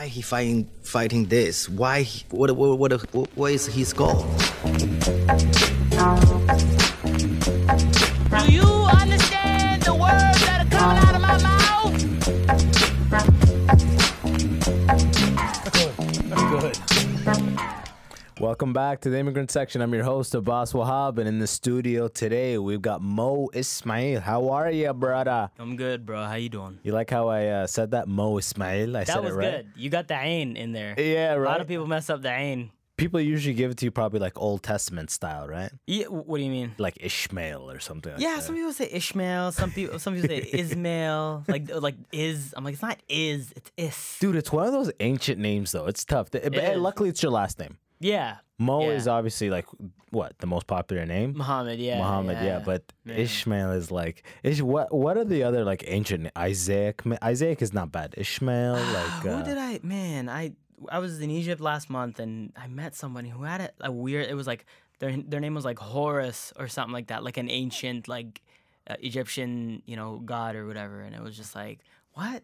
why he fighting fighting this? Why? What, what, what, what, is his goal? Welcome back to the immigrant section. I'm your host, Abbas Wahab, and in the studio today we've got Moe Ismail. How are you, brother? I'm good, bro. How you doing? You like how I uh, said that, Moe Ismail? I That said was it right. good. You got the ain in there. Yeah, right. A lot of people mess up the ain. People usually give it to you probably like Old Testament style, right? Yeah, what do you mean? Like Ishmael or something. Like Yeah, that. some people say Ishmael. Some people, some people say Ismail. Like, like is. I'm like, it's not is. It's is. Dude, it's one of those ancient names though. It's tough. Th- but is. luckily, it's your last name. Yeah. Moe Yeah. is obviously like what the most popular name. Muhammad. Yeah. Muhammad, yeah, but Yeah. Ishmael is like Ish. What what are the other like ancient Isaac? Isaac is not bad. Ishmael, like Who uh, did I? Man, I I was in Egypt last month and I met somebody who had a, a weird. It was like their their name was like Horus or something like that, like an ancient like uh, Egyptian you know god or whatever. And it was just like what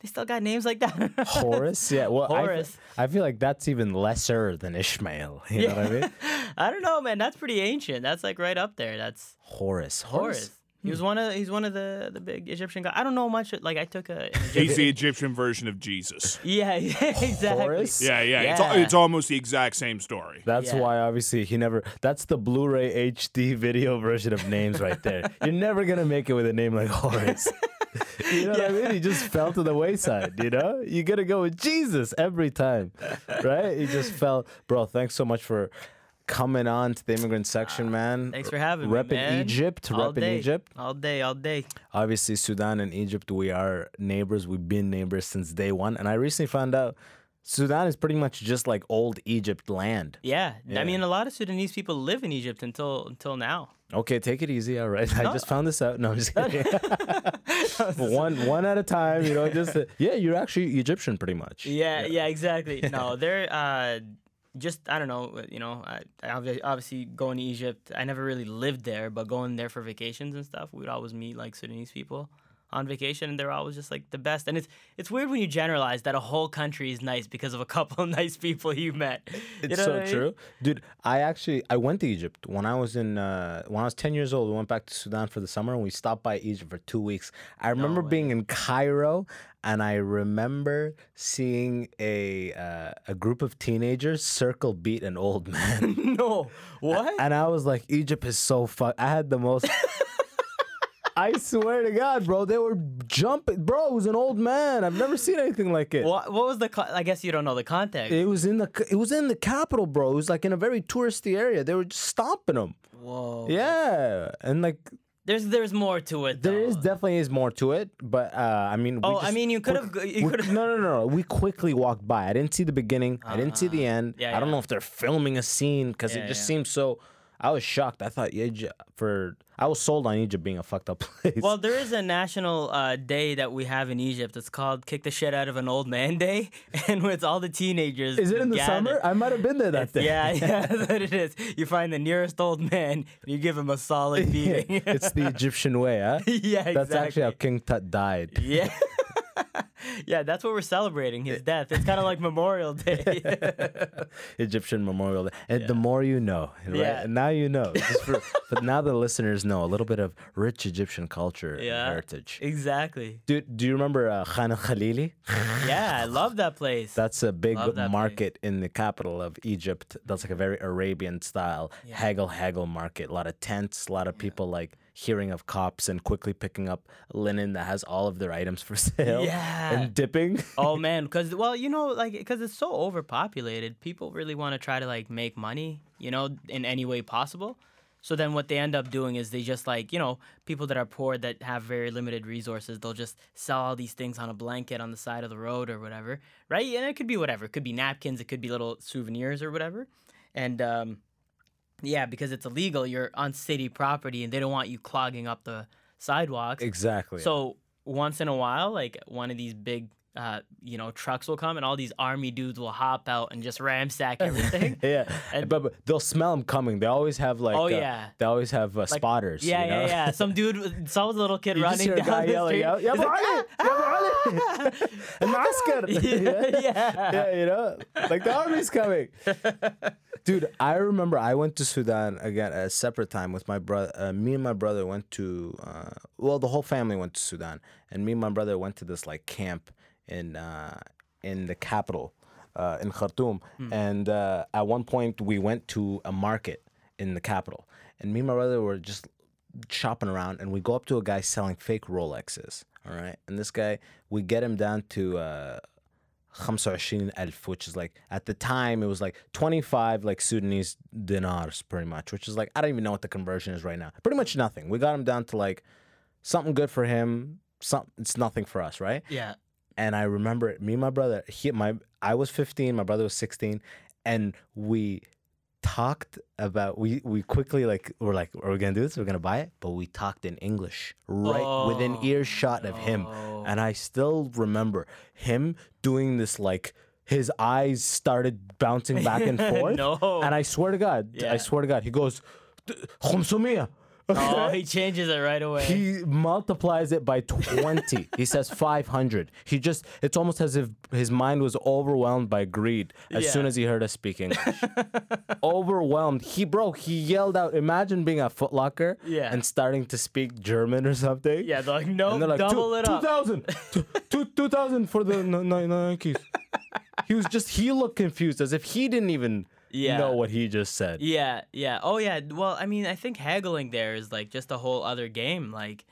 they still got names like that. Horus. Yeah, well, Horus. I, feel like that's even lesser than Ishmael. You know what I mean? I don't know, man. That's pretty ancient. That's like right up there. That's Horus. Horus. He was hmm. one of he's one of the the big Egyptian guys. I don't know much. Like I took a an He's the Egyptian version of Jesus. yeah, yeah, exactly. Horus? Yeah, yeah. It's, al- it's almost the exact same story. That's Yeah. why obviously he never. That's the Blu-ray HD video version of names right there. You're never gonna make it with a name like Horus. You know what I mean? He just fell to the wayside. You know, you gotta go with Jesus every time, right? He just fell, bro. Thanks so much for coming on to the immigrant section, man. Ah, Thanks for having me, in Egypt, all repping day, Egypt. all day, all day. Obviously, Sudan and Egypt, we are neighbors. We've been neighbors since day one. And I recently found out Sudan is pretty much just like old Egypt land. Yeah. Yeah. I mean, a lot of Sudanese people live in Egypt until until now. Okay, take it easy. All right, I just found this out. No, I'm just kidding. one one at a time. You know, just uh, yeah. You're actually Egyptian, pretty much. Yeah, yeah, exactly. No, they're uh, just I don't know. You know, I, I obviously going to Egypt. I never really lived there, but going there for vacations and stuff, we'd always meet like Sudanese people on vacation, and they're always just like the best. And it's it's weird when you generalize that a whole country is nice because of a couple of nice people you met. You It's so I mean? true, dude. I actually I went to Egypt when I was in uh, when I was ten years old. We went back to Sudan for the summer and we stopped by Egypt for two weeks. I remember being in Cairo and I remember seeing a uh, a group of teenagers circle beat an old man, No, what? and I was like, Egypt is so fuck. I had the most. I swear to God, bro, they were jumping. Bro, it was an old man. I've never seen anything like it. what? What was the? I guess you don't know the context. It was in the it was in the capital, bro. It was like in a very touristy area. They were just stomping them. Whoa. Yeah, and like There's there's more to it. there is though. definitely is more to it, but uh, I mean, we Oh, I mean, you could've you could've- No, no, no, no. We quickly walked by. I didn't see the beginning. I didn't see the end. Ah, yeah, I don't know if they're filming a scene because Yeah, it just yeah. seemed so. I was shocked. I thought Egypt for I was sold on Egypt being a fucked up place. Well, there is a national uh, day that we have in Egypt. It's called "Kick the Shit Out of an Old Man Day," and it's all the teenagers. is it in the gathered. summer? I might have been there that day. Yeah, yeah, that's what it is. You find the nearest old man, and you give him a solid beating. it's the Egyptian way, huh? yeah, exactly. That's actually how King Tut died. Yeah. Yeah, that's what we're celebrating his death. It's kind of like Memorial Day. Egyptian Memorial Day. And the more you know, right? Yeah. And now you know. Just for, but now the listeners know a little bit of rich Egyptian culture and heritage. Exactly. Do, do you remember uh, Khan Khalili? Yeah, I love that place. That's a big that place. market in the capital of Egypt. That's like a very Arabian style haggle haggle market. A lot of tents, a lot of people like hearing of cops and quickly picking up linen that has all of their items for sale Yeah. and dipping. oh man, because well, you know, like because it's so overpopulated, people really want to try to like make money, you know, in any way possible. So then what they end up doing is they just like, you know, people that are poor that have very limited resources, they'll just sell all these things on a blanket on the side of the road or whatever, right? And it could be whatever. It could be napkins, it could be little souvenirs or whatever. And um yeah, because it's illegal. You're on city property, and they don't want you clogging up the sidewalks. Exactly. So once in a while, like one of these big, uh, you know, trucks will come, and all these army dudes will hop out and just ramsack everything. yeah, and, but, but, they'll smell them coming. They always have like, oh uh, yeah, they always have uh, like, spotters. Yeah, you know? yeah, yeah. Some dude saw a little kid you running down guy the street. Out, yeah, like, ah ah, ah, ah, ah. Yeah, yeah, yeah, you know, like the army's coming. Dude, I remember I went to Sudan again a separate time with my brother. Uh, me and my brother went to, uh, well, the whole family went to Sudan, and me and my brother went to this like camp in uh, in the capital, uh, in Khartoum. And uh, at one point, we went to a market in the capital, and me and my brother were just shopping around and we go up to a guy selling fake Rolexes. All right. And this guy, we get him down to uh 25,000 which is like at the time it was like 25 like Sudanese dinars pretty much, which is like I don't even know what the conversion is right now. Pretty much nothing. We got him down to like something good for him, some it's nothing for us, right? Yeah. and I remember me and my brother. He, my, I was 15, my brother was 16, and we talked about. We we quickly like we're like, are we gonna do this? We're gonna buy it, but we talked in English right within Oh, earshot of him, and I still remember him doing this like. His eyes started bouncing back and forth. No. And I swear to God, I swear to God, he goes, "500." Oh, he changes it right away. He multiplies it by 20. he says 500. He just, it's almost as if his mind was overwhelmed by greed as soon as he heard us speak English. overwhelmed. He, bro, he yelled out, imagine being a Foot Locker Yeah. and starting to speak German or something. yeah, they're like, no, they're like, double it up. 2000, two- two- 2000 for the Nikes. he was just, he looked confused as if he didn't even Yeah. know what he just said. Yeah, yeah. Oh yeah. Well, I mean, I think haggling there is like just a whole other game. Like,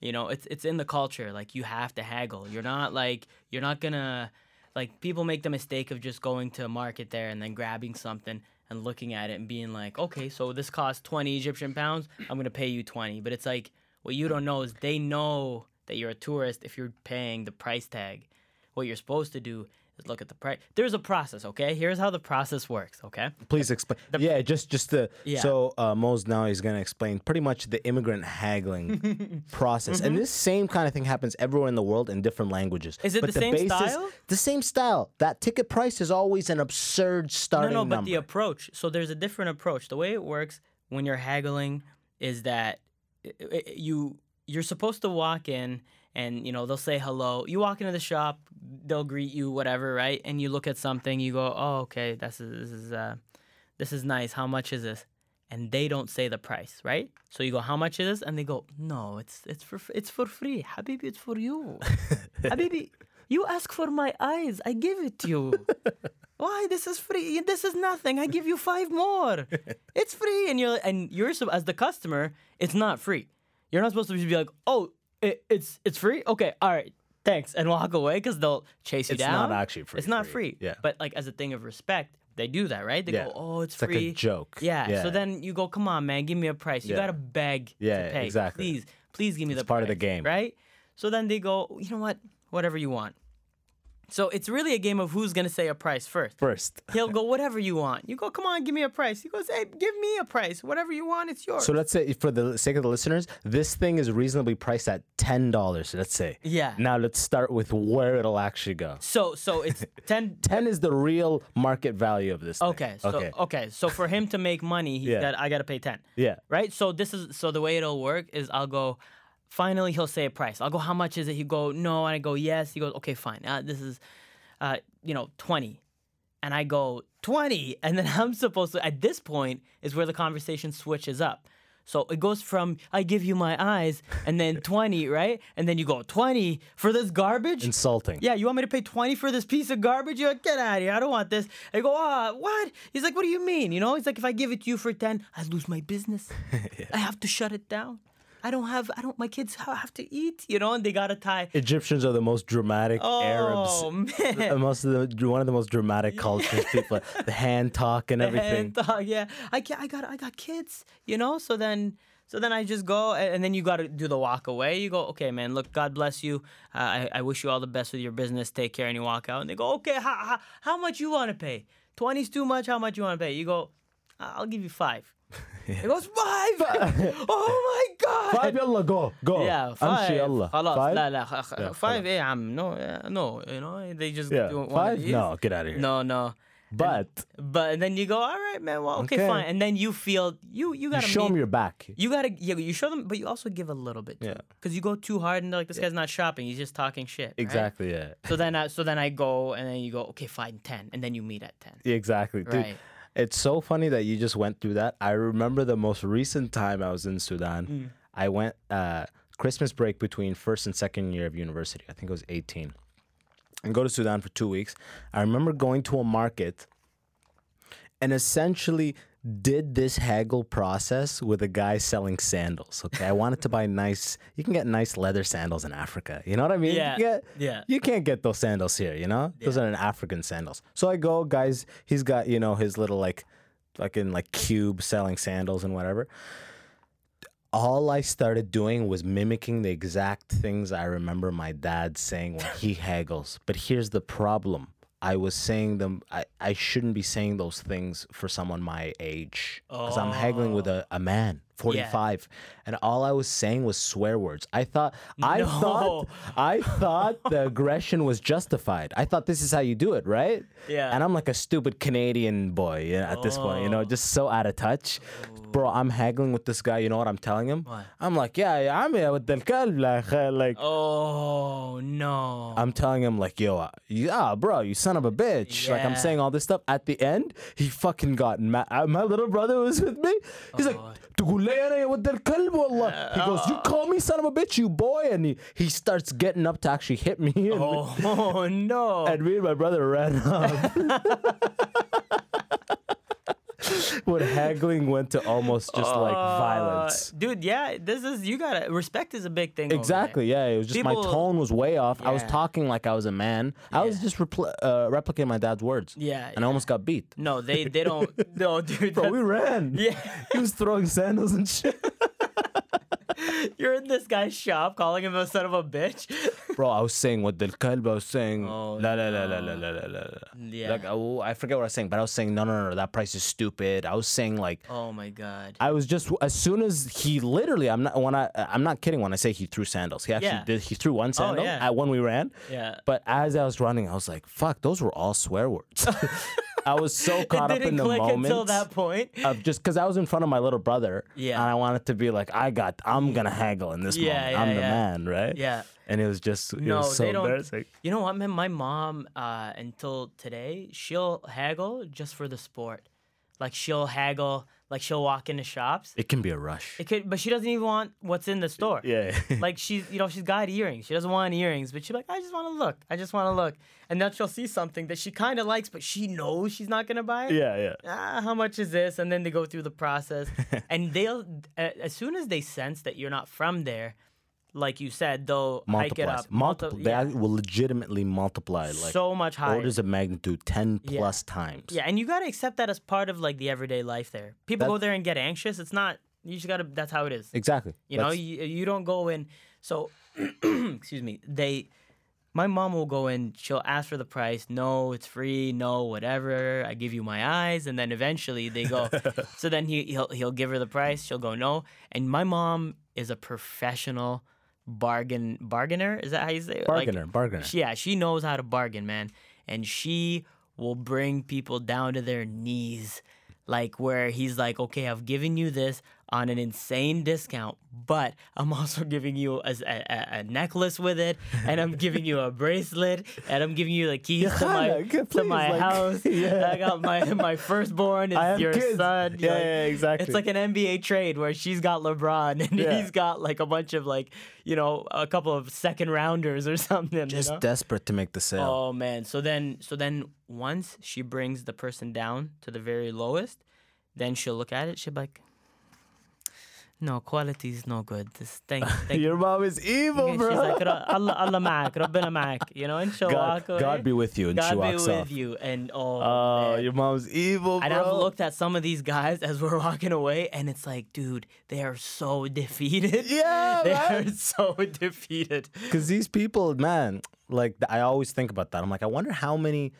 you know, it's it's in the culture. Like you have to haggle. You're not like you're not gonna like people make the mistake of just going to a market there and then grabbing something and looking at it and being like, okay, so this costs 20 Egyptian pounds. I'm gonna pay you 20. But it's like what you don't know is they know that you're a tourist if you're paying the price tag. What you're supposed to do look at the price. There's a process, okay? Here's how the process works, okay? Please explain. yeah, just just to Yeah. so uh, Moe's now he's gonna explain pretty much the immigrant haggling process, Mm-hmm. and this same kind of thing happens everywhere in the world in different languages. Is it But the same style? The same style. That ticket price is always an absurd starting no, no, but number. the approach. So there's a different approach. The way it works when you're haggling is that you you're supposed to walk in and you know they'll say hello. You walk into the shop, they'll greet you, whatever, right? And you look at something, you go, oh, okay, this is this is uh, this is nice. How much is this? And they don't say the price, right? So you go, how much is this? And they go, no, it's it's for it's for free, Habibi, it's for you, Habibi. You ask for my eyes, I give it to you. Why? This is free. This is nothing. I give you five more. It's free, and you're and you're as the customer, it's not free. You're not supposed to be like, oh, it, it's it's free. Okay, all right, thanks, and walk away because they'll chase you It's down. It's not actually free, It's not free. free. Yeah. But like as a thing of respect, they do that, right? They Yeah. go, oh, it's, free. It's like a joke. Yeah. Yeah. So then you go, come on, man, give me a price. You Yeah. gotta beg Yeah, to pay. exactly. Please, please give me the part of the game. right? So then they go, you know what? Whatever you want. So it's really a game of who's gonna say a price first. First. He'll go, whatever you want. You go, come on, give me a price. He goes, hey, give me a price. Whatever you want, it's yours. So let's say, for the sake of the listeners, this thing is reasonably priced at ten dollars. Let's say. Yeah. Now let's start with where it'll actually go. so, so it's 10. Ten is the real market value of this. Thing. Okay, so okay. okay. so for him to make money, he yeah. got I gotta pay ten. Yeah. Right. So this is so the way it'll work is I'll go. Finally, he'll say a price. I'll go. How much is it? He go no, and I go yes. He goes okay, fine. Uh, this is, uh, you know, twenty, and I go twenty, and then I'm supposed to. At this point is where the conversation switches up. So it goes from I give you my eyes, and then twenty, right? And then you go twenty for this garbage. Insulting. Yeah, you want me to pay 20 for this piece of garbage? You're like, get out of here. I don't want this. I go, ah, what? He's like, what do you mean? You know, he's like, if I give it to you for 10, I lose my business. I have to shut it down. I don't have, I don't, my kids have to eat, you know, and they got to tie. Egyptians are the most dramatic Oh, Arabs. man. Most of the one of the most dramatic cultures. People, the hand talk and everything. And, uh, yeah, I ca I got I got kids, you know. So then so then I just go and then you got to do the walk away. You go, okay, man. Look, God bless you. Uh, I I wish you all the best with your business. Take care, and you walk out. And they go, okay, how how, how much you want to pay? Twenty's too much. How much you want to pay? You go. I'll give you five. He goes, five! oh my God! Five, yalla, go, go. Yeah, Amshi, five. yalla. خلاص Five? لا لا خ- خ- Yeah, five ايه يا عم no uh, no you know they just Yeah, do one of five? these. No, get out of here. no no But but then you go all right man well okay, Okay. fine and then you feel you you you gotta show meet- them your back. you gotta yeah, you show them but you also give a little bit Yeah. because you go too hard and they're like this guy's not shopping he's just talking shit right? Exactly, yeah. so then I, so then I go and then you go okay fine 10 and then you meet at 10 Exactly. Dude, Right. it's so funny that you just went through that. I remember the most recent time I was in Sudan. Mm. I went uh, Christmas break between first and second year of university. I think I was 18. And go to Sudan for two weeks. I remember going to a market and essentially did this haggle process with a guy selling sandals. Okay, I wanted to buy nice. You can get nice leather sandals in Africa. You know what I mean? Yeah, can get- yeah. You can't get those sandals here. You know, those are an African sandals. So I go, guys. He's got you know his little like, fucking like cube selling sandals and whatever. All I started doing was mimicking the exact things I remember my dad saying when he haggles. But here's the problem. I was saying them. I, I shouldn't be saying those things for someone my age because I'm haggling with oh. a, a man, 45, and all I was saying was swear words. I thought I No. thought I thought the aggression was justified. I thought this is how you do it, right? Yeah. And I'm like a stupid Canadian boy yeah, at this point, you know, just so out of touch. Bro, I'm haggling with this guy. You know what I'm telling him? What? I'm like, yeah, yeah, I'm here with the like, oh no I'm telling him like, yo, uh, yeah, bro, you son of a bitch. Like I'm saying all this stuff. At the end, he fucking got mad. Uh, My little brother was with me. He's like, تقول لي أنا يا ولد الكلب والله. He goes, you call me son of a bitch, you boy, and he, he starts getting up to actually hit me. And, oh, oh no and me and my brother ran up. when haggling went to almost just like violence. Uh, dude yeah this is you gotta respect is a big thing. Exactly. Yeah. It was just my tone was way off. I was talking like I was a man. I was just repl- uh, replicating my dad's words. Yeah, And I almost got beat. no they they don't no dude Bro, we ran. yeah He was throwing sandals and shit. You're in this guy's shop calling him a son of a bitch. Bro, I was saying what the kalb, I was saying oh, la, la, no. la la la la la la la. Yeah. Like oh, I forget what I was saying, but I was saying no no no, no that price is stupid. I was saying like Oh my god. I was just as soon as he literally I'm not when I I'm not kidding when I say he threw sandals. He actually yeah. did he threw one oh, sandal oh, yeah. at when we ran. Yeah. But as I was running, I was like, fuck, those were all swear words. I was so caught up in the moment until that point of just because I was in front of my little brother. Yeah. And I wanted to be like, I got I'm gonna haggle in this Yeah, moment. yeah, I'm the yeah. man, right? Yeah. And it was just it no, was so they don't. embarrassing. You know what, man? My mom, uh, until today, she'll haggle just for the sport. Like she'll haggle, like she'll walk into shops. It can be a rush. It could, but she doesn't even want what's in the store. yeah. like she's, you know, she's got earrings. She doesn't want earrings, but she's like, I just want to look. I just want to look. And then she'll see something that she kind of likes, but she knows she's not gonna buy it. yeah, yeah. ah, how much is this? And then they go through the process, and they'll as soon as they sense that you're not from there, like you said, they'll hike it up. Multiple. multi- They yeah, act- will legitimately multiply like so much higher. orders of magnitude ten Yeah. plus times. yeah, and you gotta accept that as part of like the everyday life there. People go there and get anxious. It's not. You just gotta. That's how it is. Exactly. You know, you, you don't go in. So, excuse me. They, my mom will go in. She'll ask for the price. No, it's free. No, whatever. I give you my eyes, and then eventually they go. so then he he'll he'll give her the price. She'll go no, and my mom is a professional bargain bargainer. Is that how you say it? Like, bargainer, bargainer. she- yeah, she knows how to bargain, man. And she will bring people down to their knees. Like where he's like, okay, I've given you this on an insane discount, but I'm also giving you a, a, a- a necklace with it, and I'm giving you a bracelet, and I'm giving you the keys to my Johanna, to my like, house. yeah. I got my my firstborn is your kids. son. Yeah, Like, yeah, exactly. It's like an NBA trade where she's got LeBron and Yeah. he's got like a bunch of like you know a couple of second rounders or something. you Just know? desperate to make the sale. Oh man. So then so then once she brings the person down to the very lowest, then she'll look at it, she'll be like no, quality is no good. This thank Your mom is evil, She's bro. like, Allah, Allah ma'ak, Rabbina ma'ak, you know, and she'll God, walk away. God be with you, and God she be with off. you. And oh, Oh, man. your mom's evil, bro. And I've looked at some of these guys as we're walking away, and it's like, dude, they are so defeated. Yeah, they man. are so defeated. Because these people, man, like I always think about that. I'm like, I wonder how many,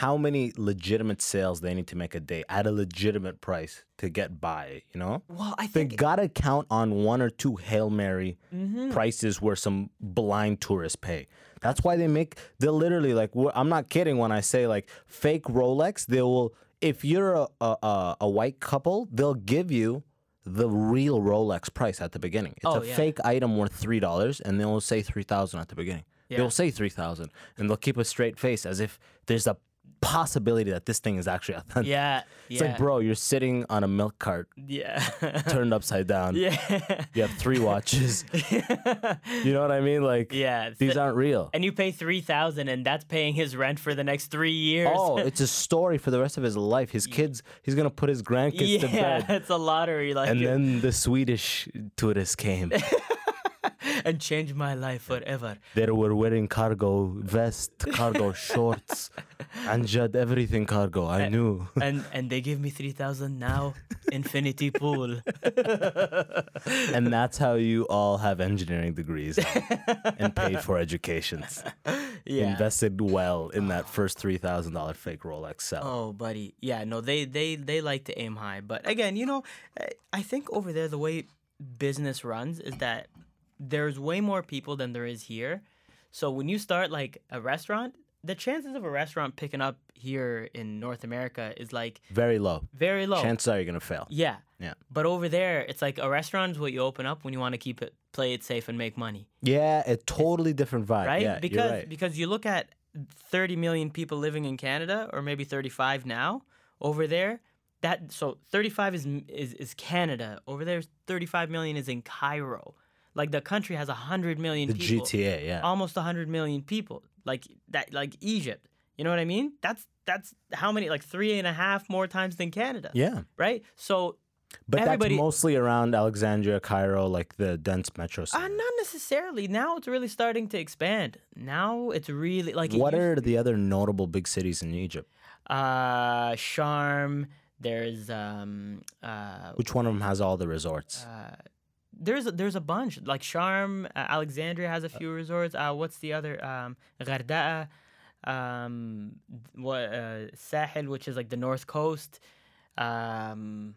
how many legitimate sales they need to make a day at a legitimate price to get by. You know. Well, I They think Mm-hmm. gotta count on one or two Hail Mary prices where some blind tourists pay. That's why they make. They'll literally like. I'm not kidding when I say like fake Rolex. They will. If you're a a, a, a white couple, they'll give you the real Rolex price at the beginning. It's Oh, a yeah. fake item worth three dollars, and they'll say three thousand at the beginning. Yeah. They'll say three thousand, and they'll keep a straight face as if there's a possibility that this thing is actually authentic. yeah, It's yeah, like, bro, you're sitting on a milk cart yeah, turned upside down. yeah, You have three watches. you know what I mean? Like, yeah. these Th- aren't real. and you pay three thousand, and that's paying his rent for the next three years. Oh, it's a story for the rest of his life. His kids, he's gonna put his grandkids to bed. yeah, it's a lottery, like, And then the Swedish tourists came. And change my life forever. they were wearing cargo vest, cargo shorts, and Judd everything cargo. I knew. and and they gave me three thousand now. Infinity pool. and that's how you all have engineering degrees and paid for educations. Yeah. Invested well in that first three thousand dollar fake Rolex sell. Oh, buddy. Yeah, no, they they they like to aim high, but again, you know, I think over there the way business runs is that there's way more people than there is here. So when you start like a restaurant, the chances of a restaurant picking up here in North America is like Very low. very low. Chances are you're gonna fail. Yeah. Yeah. But over there, it's like a restaurant is what you open up when you want to keep it, play it safe and make money, Yeah, a totally different vibe. right? Yeah, because right. because you look at 30 million people living in Canada, or maybe 35 now. Over there, that so 35 is is is Canada. Over there, 35 million is in Cairo. Like the country has 100 million the people. GTA, yeah. Almost 100 million people. Like that. Like Egypt. You know what I mean? That's that's how many? Like three and a half more times than Canada. yeah, Right. So but Everybody- that's mostly around Alexandria, Cairo, like the dense metro Uh, not necessarily. Now it's really starting to expand. Now it's really like what are the other notable big cities in Egypt? uh Sharm. There's um uh Which one of them has all the resorts? There's a, there's a bunch like Sharm. Uh, Alexandria has a few resorts. Uh, what's the other um Ghardaa, um what uh, Sahel, which is like the north coast. Um,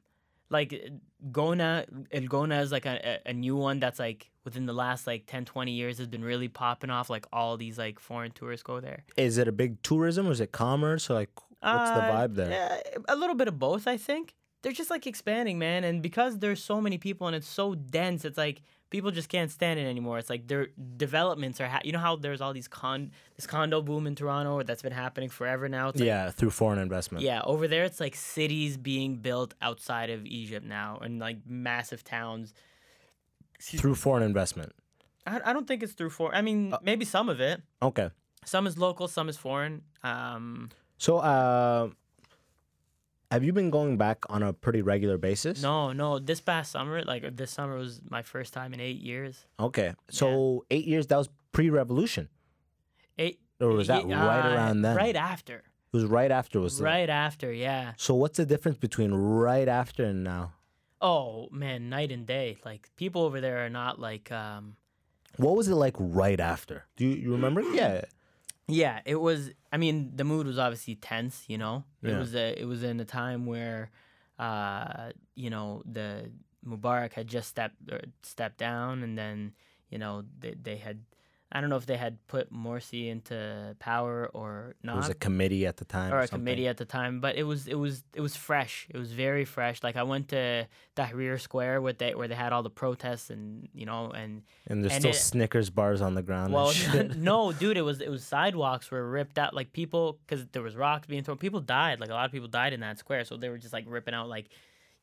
like Gouna, El Gouna is like a, a a new one that's like within the last like 10, 20 years has been really popping off. Like all these like foreign tourists go there. is it a big tourism or is it commerce? Or like, what's the Uh, vibe there? Yeah, a little bit of both, I think. They're just like expanding, man, and because there's so many people and it's so dense, it's like people just can't stand it anymore. It's like their developments are, ha- you know how there's all these con this condo boom in Toronto that's been happening forever now. It's like, yeah, through foreign investment. yeah, over there it's like cities being built outside of Egypt now, and like massive towns. Through foreign investment. I, I don't think it's through foreign. I mean, Uh, maybe some of it. Okay. Some is local, some is foreign. Um, So, uh, have you been going back on a pretty regular basis? no, no. This past summer, like this summer was my first time in eight years. Okay. So, eight years, that was pre revolution. Eight. Or was that right uh, around then? Right after. It was right after, was it? Right after, yeah. So, what's the difference between right after and now? Oh man, night and day. Like people over there are not like um What was it like right after? Do you, you remember? Yeah. Yeah, it was I mean, the mood was obviously tense, you know. It was a, it was in a time where uh you know, the Mubarak had just stepped or stepped down and then, you know, they they had I don't know if they had put Morsi into power or not. It was a committee at the time. or a something. committee at the time, but it was it was it was fresh. It was very fresh. Like I went to Tahrir Square with they where they had all the protests and you know and And there's and still it- Snickers bars on the ground. well no dude it was it was sidewalks were ripped out like people because there was rocks being thrown. People died like a lot of people died in that square, so they were just like ripping out like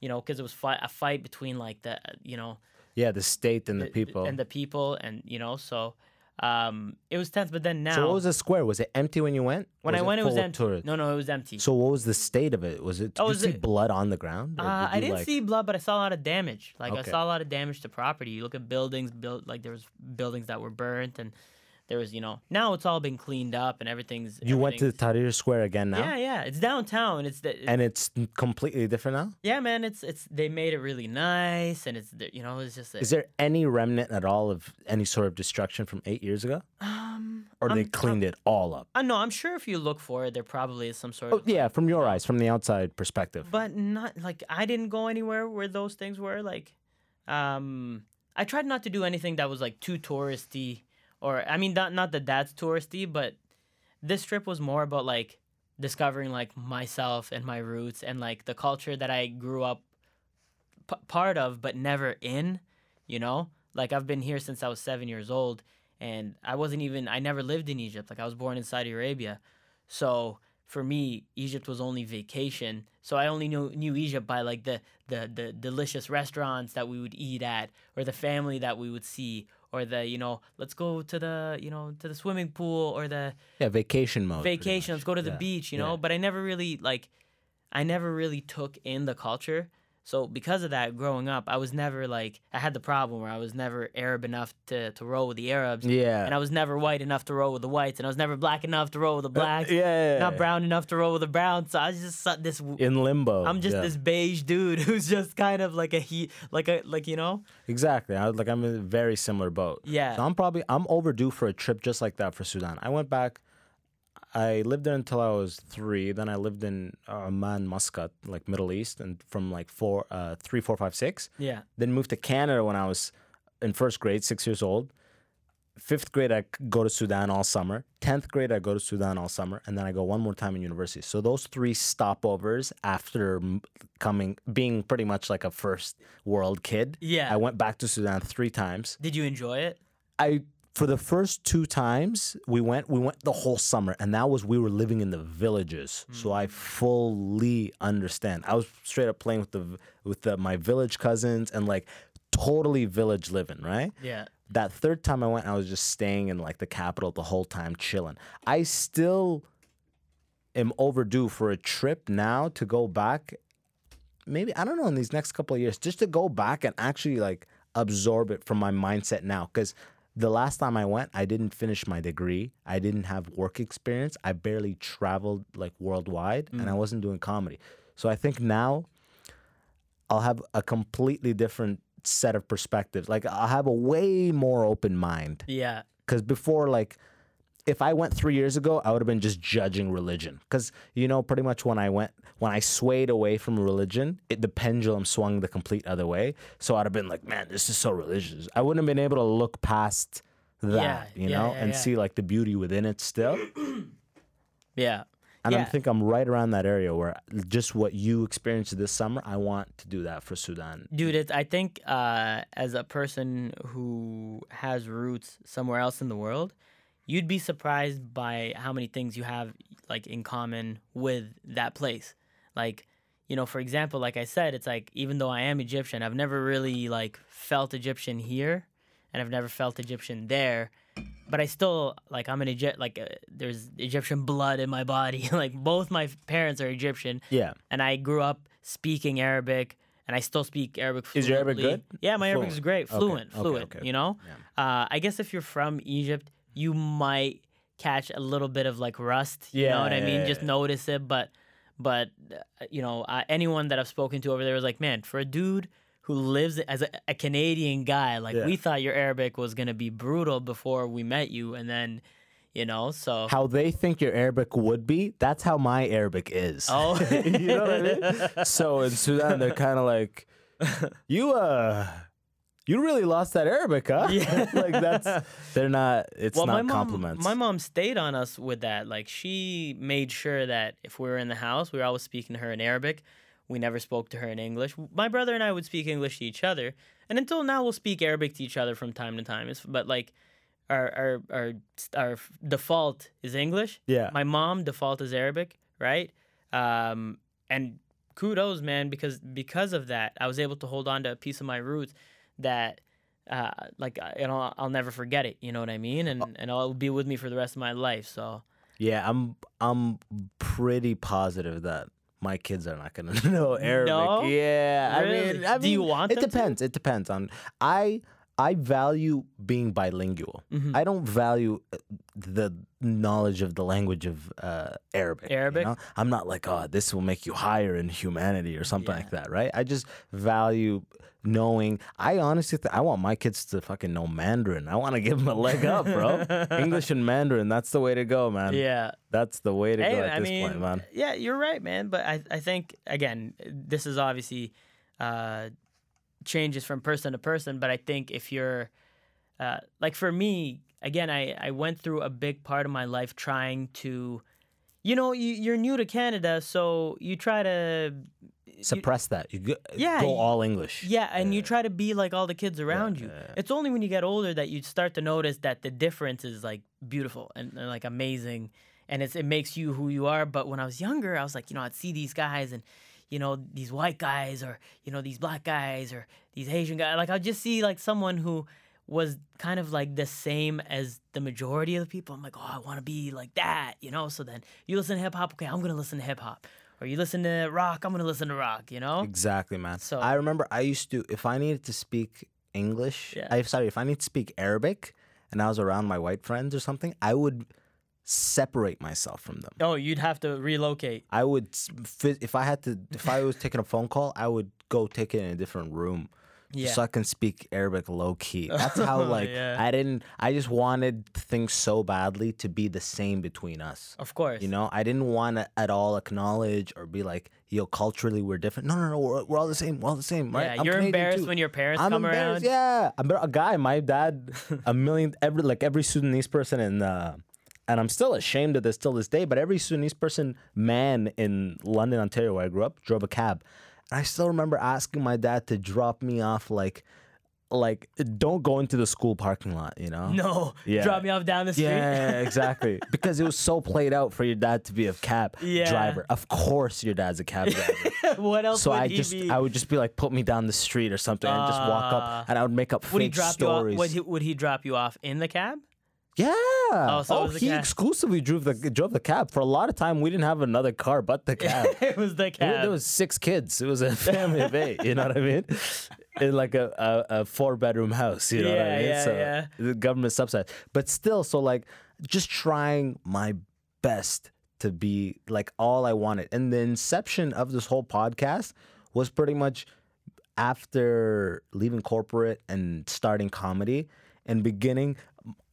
you know because it was fi- a fight between like the you know yeah, the state and the, the- people. and the people and you know so um it was tense. But then now so, what was the square? Was it empty when you went? when I went it was empty. No no it was empty. So, what was the state of it? Was it? Did Oh, you was see it- blood on the ground? Uh, did I didn't like- see blood, but I saw a lot of damage. Like Okay. I saw a lot of damage to property. You look at buildings built like there was buildings that were burnt and there was you know now it's all been cleaned up and everything's. You went to Tahrir Square again now, Yeah, yeah, it's downtown. It's the, and it's completely different now. yeah, man. It's it's they made it really nice, and it's you know it's just a, Is there any remnant at all of any sort of destruction from eight years ago, um. or they I'm- cleaned it all up? I know. I'm sure if you look for it, there probably is some sort Oh, of. yeah, from your eyes, from the outside perspective. But not like I didn't go anywhere where those things were. Like, um, I tried not to do anything that was like too touristy, or I mean, not not that that's touristy, but this trip was more about like discovering like myself and my roots and like the culture that I grew up p- part of, but never in. You know, like I've been here since I was seven years old, and I wasn't even I never lived in Egypt. Like I was born in Saudi Arabia, so for me, Egypt was only vacation. So I only knew knew Egypt by like the the the delicious restaurants that we would eat at, or the family that we would see, or the you know let's go to the you know to the swimming pool or the Yeah, vacation mode. vacation. Let's go to the Yeah, beach, you yeah. know. But I never really like, I never really took in the culture. So because of that, growing up, I was never like I had the problem where I was never Arab enough to, to roll with the Arabs, Yeah. and I was never white enough to roll with the whites, and I was never black enough to roll with the blacks, Uh, yeah, not brown enough to roll with the browns. So I was just this. In limbo. I'm just yeah. this beige dude who's just kind of like a he, like a like you know. Exactly. I, like I'm in a very similar boat. Yeah. So I'm probably I'm overdue for a trip just like that for Sudan. I went back. I lived there until I was three. Then I lived in uh, Amman, Muscat, like Middle East, and from like four, uh, three, four, five, six. Yeah. Then moved to Canada when I was in first grade, six years old. Fifth grade, I go to Sudan all summer. Tenth grade, I go to Sudan all summer, and then I go one more time in university. So those three stopovers after coming, being pretty much like a first world kid. Yeah. I went back to Sudan three times. Did you enjoy it? I for the first two times we went, we went the whole summer, and that was we were living in the villages, so I mm. fully understand. I was straight up playing with the with the, my village cousins and like totally village living, right? Yeah. That third time I went, I was just staying in like the capital the whole time, chilling. I still am overdue for a trip now to go back. Maybe I don't know in these next couple of years, just to go back and actually like absorb it from my mindset now. Because the last time I went, I didn't finish my degree. I didn't have work experience. I barely traveled like worldwide, and I mm. wasn't doing comedy. So I think now I'll have a completely different set of perspectives. Like I'll have a way more open mind. Yeah. Because before, like, if I went three years ago, I would have been just judging religion. Because you know, pretty much when I went, when I swayed away from religion, it, the pendulum swung the complete other way. So I'd have been like, man, this is so religious. I wouldn't have been able to look past that, Yeah, you yeah, know, yeah, and see like the beauty within it still. Yeah. And yeah. I think I'm right around that area where just what you experienced this summer, I want to do that for Sudan. Dude, it's, I think uh, as a person who has roots somewhere else in the world, you'd be surprised by how many things you have like in common with that place. Like, you know, for example, like I said, it's like even though I am Egyptian, I've never really like felt Egyptian here, and I've never felt Egyptian there. But I still like I'm an Egypt like uh, there's Egyptian blood in my body. like both my parents are Egyptian Yeah. and I grew up speaking Arabic, and I still speak Arabic. Fluently. Is your Arabic good? Yeah, my Arabic is great, fluent, okay, fluent. okay. You know, uh, I guess if you're from Egypt, you might catch a little bit of like rust. You know what I Yeah, mean? yeah, Just yeah. notice it, but but uh, you know, uh, anyone that I've spoken to over there was like, man, for a dude who lives as a, a Canadian guy, like Yeah. we thought your Arabic was gonna be brutal before we met you, and then. You know, so How they think your Arabic would be, that's how my Arabic is. Oh. you know what I mean? So in Sudan, they're kind of like, you, uh, you really lost that Arabic, huh? Yeah. like that's, they're not, it's well, not my mom, compliments. My mom stayed on us with that. Like she made sure that if we were in the house, we were always speaking to her in Arabic. We never spoke to her in English. My brother and I would speak English to each other, and until now, we'll speak Arabic to each other from time to time. It's, but like, our our our our default is English. Yeah. My mom default is Arabic, right? Um, and kudos, man, because because of that, I was able to hold on to a piece of my roots that uh, like you know I'll never forget it. You know what I mean? And and it'll be with me for the rest of my life. So yeah, I'm, I'm pretty positive that my kids are not gonna know Arabic. No? Yeah, I mean, I Do you mean, want It them to? depends. It depends on. I I value being bilingual. Mm-hmm. I don't value uh, the knowledge of the language of uh, Arabic. you Arabic? know? I'm not like, oh, this will make you higher in humanity or something like that, right? I just value knowing. I honestly, th- I want my kids to fucking know Mandarin. I want to give them a leg up, bro. English and Mandarin, that's the way to go, man. Yeah. That's the way to Hey, go at I this mean, point, man. yeah, you're right, man. But I, I think again, this is obviously uh, changes from person to person. But I think if you're uh, like for me, again, I, I went through a big part of my life trying to, you know, you, you're new to Canada, so you try to Suppress that. You go, Yeah, go all English. Yeah, and you try to be like all the kids around you. It's only when you get older that you start to notice that the difference is like beautiful and, and, like amazing, and it's it makes you who you are. But when I was younger, I was like, you know, I'd see these guys and you know these white guys or you know these black guys or these Asian guys. Like I'd just see like someone who was kind of like the same as the majority of the people. I'm like, oh, I want to be like that, you know. So then you listen to hip hop, okay, I'm gonna listen to hip hop. Or you listen to rock, I'm gonna listen to rock, you know? Exactly, man. So- I remember I used to, if I needed to speak English, Yeah. I sorry, if I need to speak Arabic, and I was around my white friends or something, I would separate myself from them. Oh, you'd have to relocate. I would, if I had to, if I was taking a phone call, I would go take it in a different room. Yeah. So I can speak Arabic low key. That's how like Yeah. I didn't. I just wanted things so badly to be the same between us. Of course. You know, I didn't want to at all acknowledge or be like, "Yo, culturally we're different." No, no, no, we're, we're all the same. We're all the same, right? Yeah, I'm you're Canadian embarrassed too. when your parents I'm come embarrassed. around. Yeah, I'm a guy. My dad, a million every like every Sudanese person in uh, and I'm still ashamed of this till this day. But every Sudanese person, man in London, Ontario, where I grew up, drove a cab, and I still remember asking my dad to drop me off like. Like, don't go into the school parking lot, you know? No, Yeah. drop me off down the street. Yeah, exactly. because it was so played out for your dad to be a cab Yeah. driver. Of course, your dad's a cab driver. what else so would I he just, be? I would just be like, put me down the street or something, and just walk Ah. up, and I would make up would he drop stories. you off? Would he, would he drop you off in the cab? Yeah. Oh, so oh, was he exclusively drove the drove the cab for a lot of time. We didn't have another car but the cab. it was the cab. There was six kids. It was a family of eight. You know what I mean? In like a, a, a four bedroom house. You know what I mean? yeah, so yeah. the government subsidized, but still, so like just trying my best to be like all I wanted. And the inception of this whole podcast was pretty much after leaving corporate and starting comedy and beginning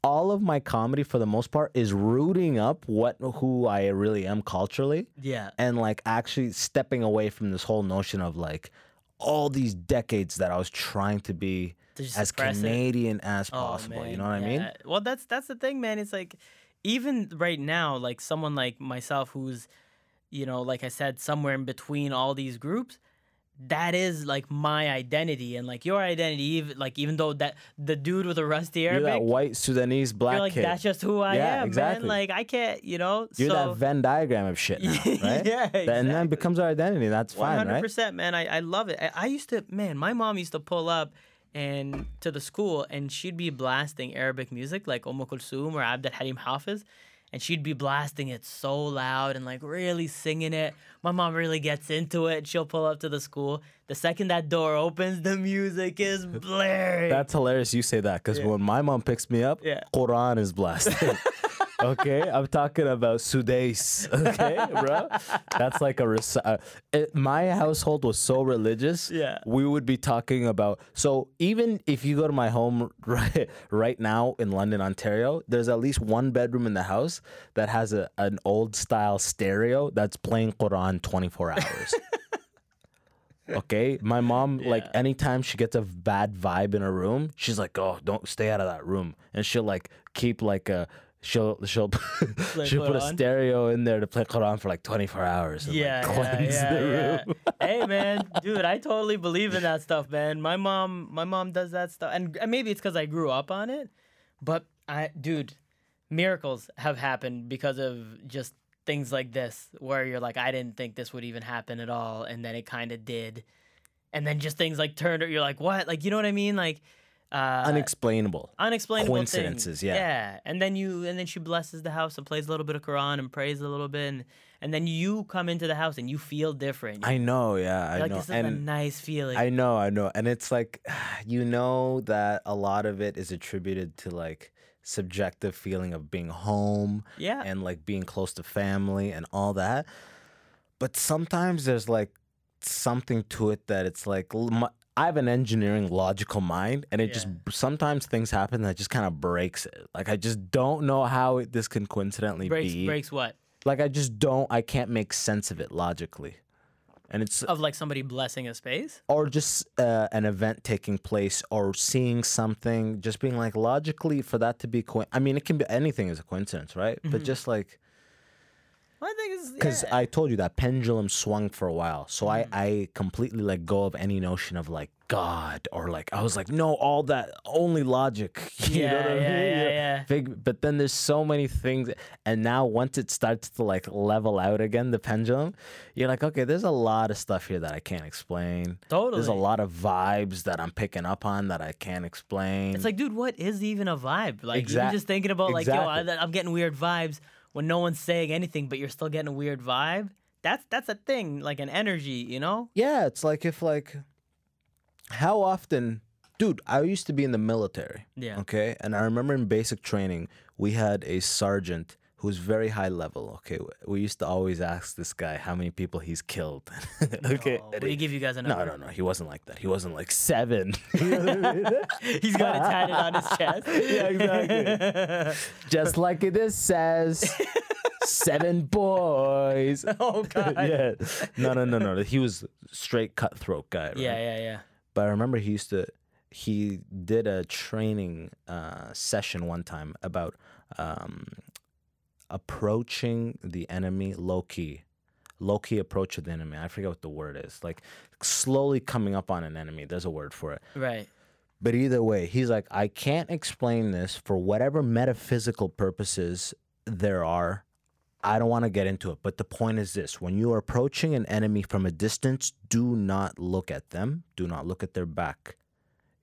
all of my comedy for the most part is rooting up what who I really am culturally yeah. and like actually stepping away from this whole notion of like all these decades that I was trying to be as suppress it. Canadian as Oh, possible. you know what I mean? Well, that's that's the thing, man. It's like even right now, like someone like myself who's, you know, like I said, somewhere in between all these groups, that is like my identity and like your identity. Even like even though that the dude with the rusty Arabic, You're that white Sudanese black you're like kid. that's just who I Yeah, am, exactly. man. Like I can't, you know. You're so, that Venn diagram of shit now, right? Yeah, That- And then it becomes our identity. That's fine, hundred right? percent, man. I, I love it. I, I used to, man. My mom used to pull up and to the school, and she'd be blasting Arabic music like Umm Kulsum or Abd al Halim Hafiz, and she'd be blasting it so loud and like really singing it. My mom really gets into it. She'll pull up to the school. The second that door opens, the music is blaring. That's hilarious you say that because when my mom picks me up, Yeah. Quran is blasted. okay, I'm talking about Sudais. Okay, bro, that's like a. reci- Uh, it, my household was so religious. Yeah. we would be talking about. So even if you go to my home right right now in London, Ontario, there's at least one bedroom in the house that has a an old style stereo that's playing Quran 24 hours. Okay, my mom like anytime she gets a bad vibe in a room, she's like, "Oh, don't stay out of that room," and she'll like keep like a she'll she'll she'll put a stereo in there to play Quran for like 24 hours. And, Yeah, like, yeah, cleanse yeah, the yeah. room. hey, man, dude, I totally believe in that stuff, man. My mom, my mom does that stuff, and and maybe it's because I grew up on it, but I, dude, miracles have happened because of just things like this, where you're like, I didn't think this would even happen at all, and then it kind of did, and then just things like turned. You're like, what? Like, you know what I mean? Like. uh, Unexplainable. unexplainable coincidences, things. yeah. Yeah, and then you and then she blesses the house and plays a little bit of Quran and prays a little bit, and, and then you come into the house and you feel different. I know, yeah, I like know. this is a and nice feeling. I know, I know. And it's like you know that a lot of it is attributed to like subjective feeling of being home yeah, and like being close to family and all that. But sometimes there's like something to it that it's like my, I have an engineering logical mind, and it just sometimes things happen that just kind of breaks it. Like I just don't know how it, this can coincidentally breaks be. breaks what Like I just don't. I can't make sense of it logically, and it's of like somebody blessing a space. or just uh, an event taking place or seeing something just being like logically for that to be co- i mean it can be anything is a coincidence right but just like Well, I think it's because yeah. i told you that pendulum swung for a while so i i completely let go of any notion of like god or like i was like no all that only logic you know Yeah, what i mean yeah, yeah. Big, but then there's so many things and now once it starts to like level out again the pendulum you're like okay there's a lot of stuff here that i can't explain Totally, there's a lot of vibes that i'm picking up on that i can't explain It's like, dude, what is even a vibe? Like, you're just thinking about, like, yo, I. I'm getting weird vibes when no one's saying anything, but you're still getting a weird vibe. That's that's a thing, like an energy, you know? yeah it's like if like how often dude i used to be in the military Yeah. okay? And i remember in basic training we had a sergeant who was very high level okay? We used to always ask this guy how many people he's killed. Okay. will he give you guys a no no no he wasn't like that. He wasn't like seven. He's got it tatted on his chest. yeah exactly. Just like this says seven boys. Oh god. yeah. No no no no. He was straight cutthroat guy right? Yeah, yeah, yeah. But I remember he used to he did a training uh, session one time about um, approaching the enemy low key, low key approach of the enemy. I forget what the word is. Like slowly coming up on an enemy. There's a word for it. Right. But either way, he's like, I can't explain this for whatever metaphysical purposes there are. I don't want to get into it. But the point is this when you are approaching an enemy from a distance, do not look at them, do not look at their back.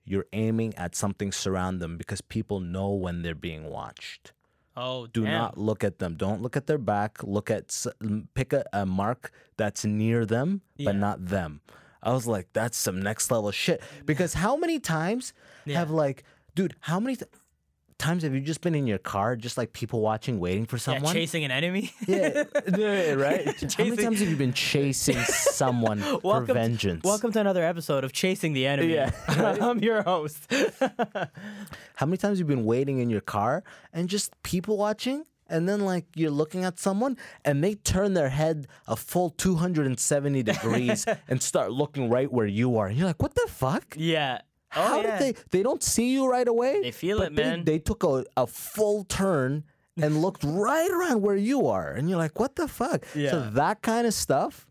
You're aiming at something surround them because people know when they're being watched. Oh, Do damn. not look at them. Don't look at their back. Look at pick a, a mark that's near them, but not them. I was like, that's some next level shit. Because how many times have like, dude, how many th- times have you just been in your car, just like people watching, waiting for Yeah, someone? chasing an enemy. Yeah, yeah, right. How many times have you been chasing someone for Welcome to- vengeance? Welcome to another episode of Chasing the Enemy. Yeah. I'm your host. How many times have you been waiting in your car and just people watching? And then, like, you're looking at someone and they turn their head a full 270 degrees and start looking right where you are. And you're like, what the fuck? yeah. Oh, How yeah. did they? They don't see you right away. They feel it, man. They, took a, a full turn and looked right around where you are, and you're like, "What the fuck?" Yeah. So that kind of stuff.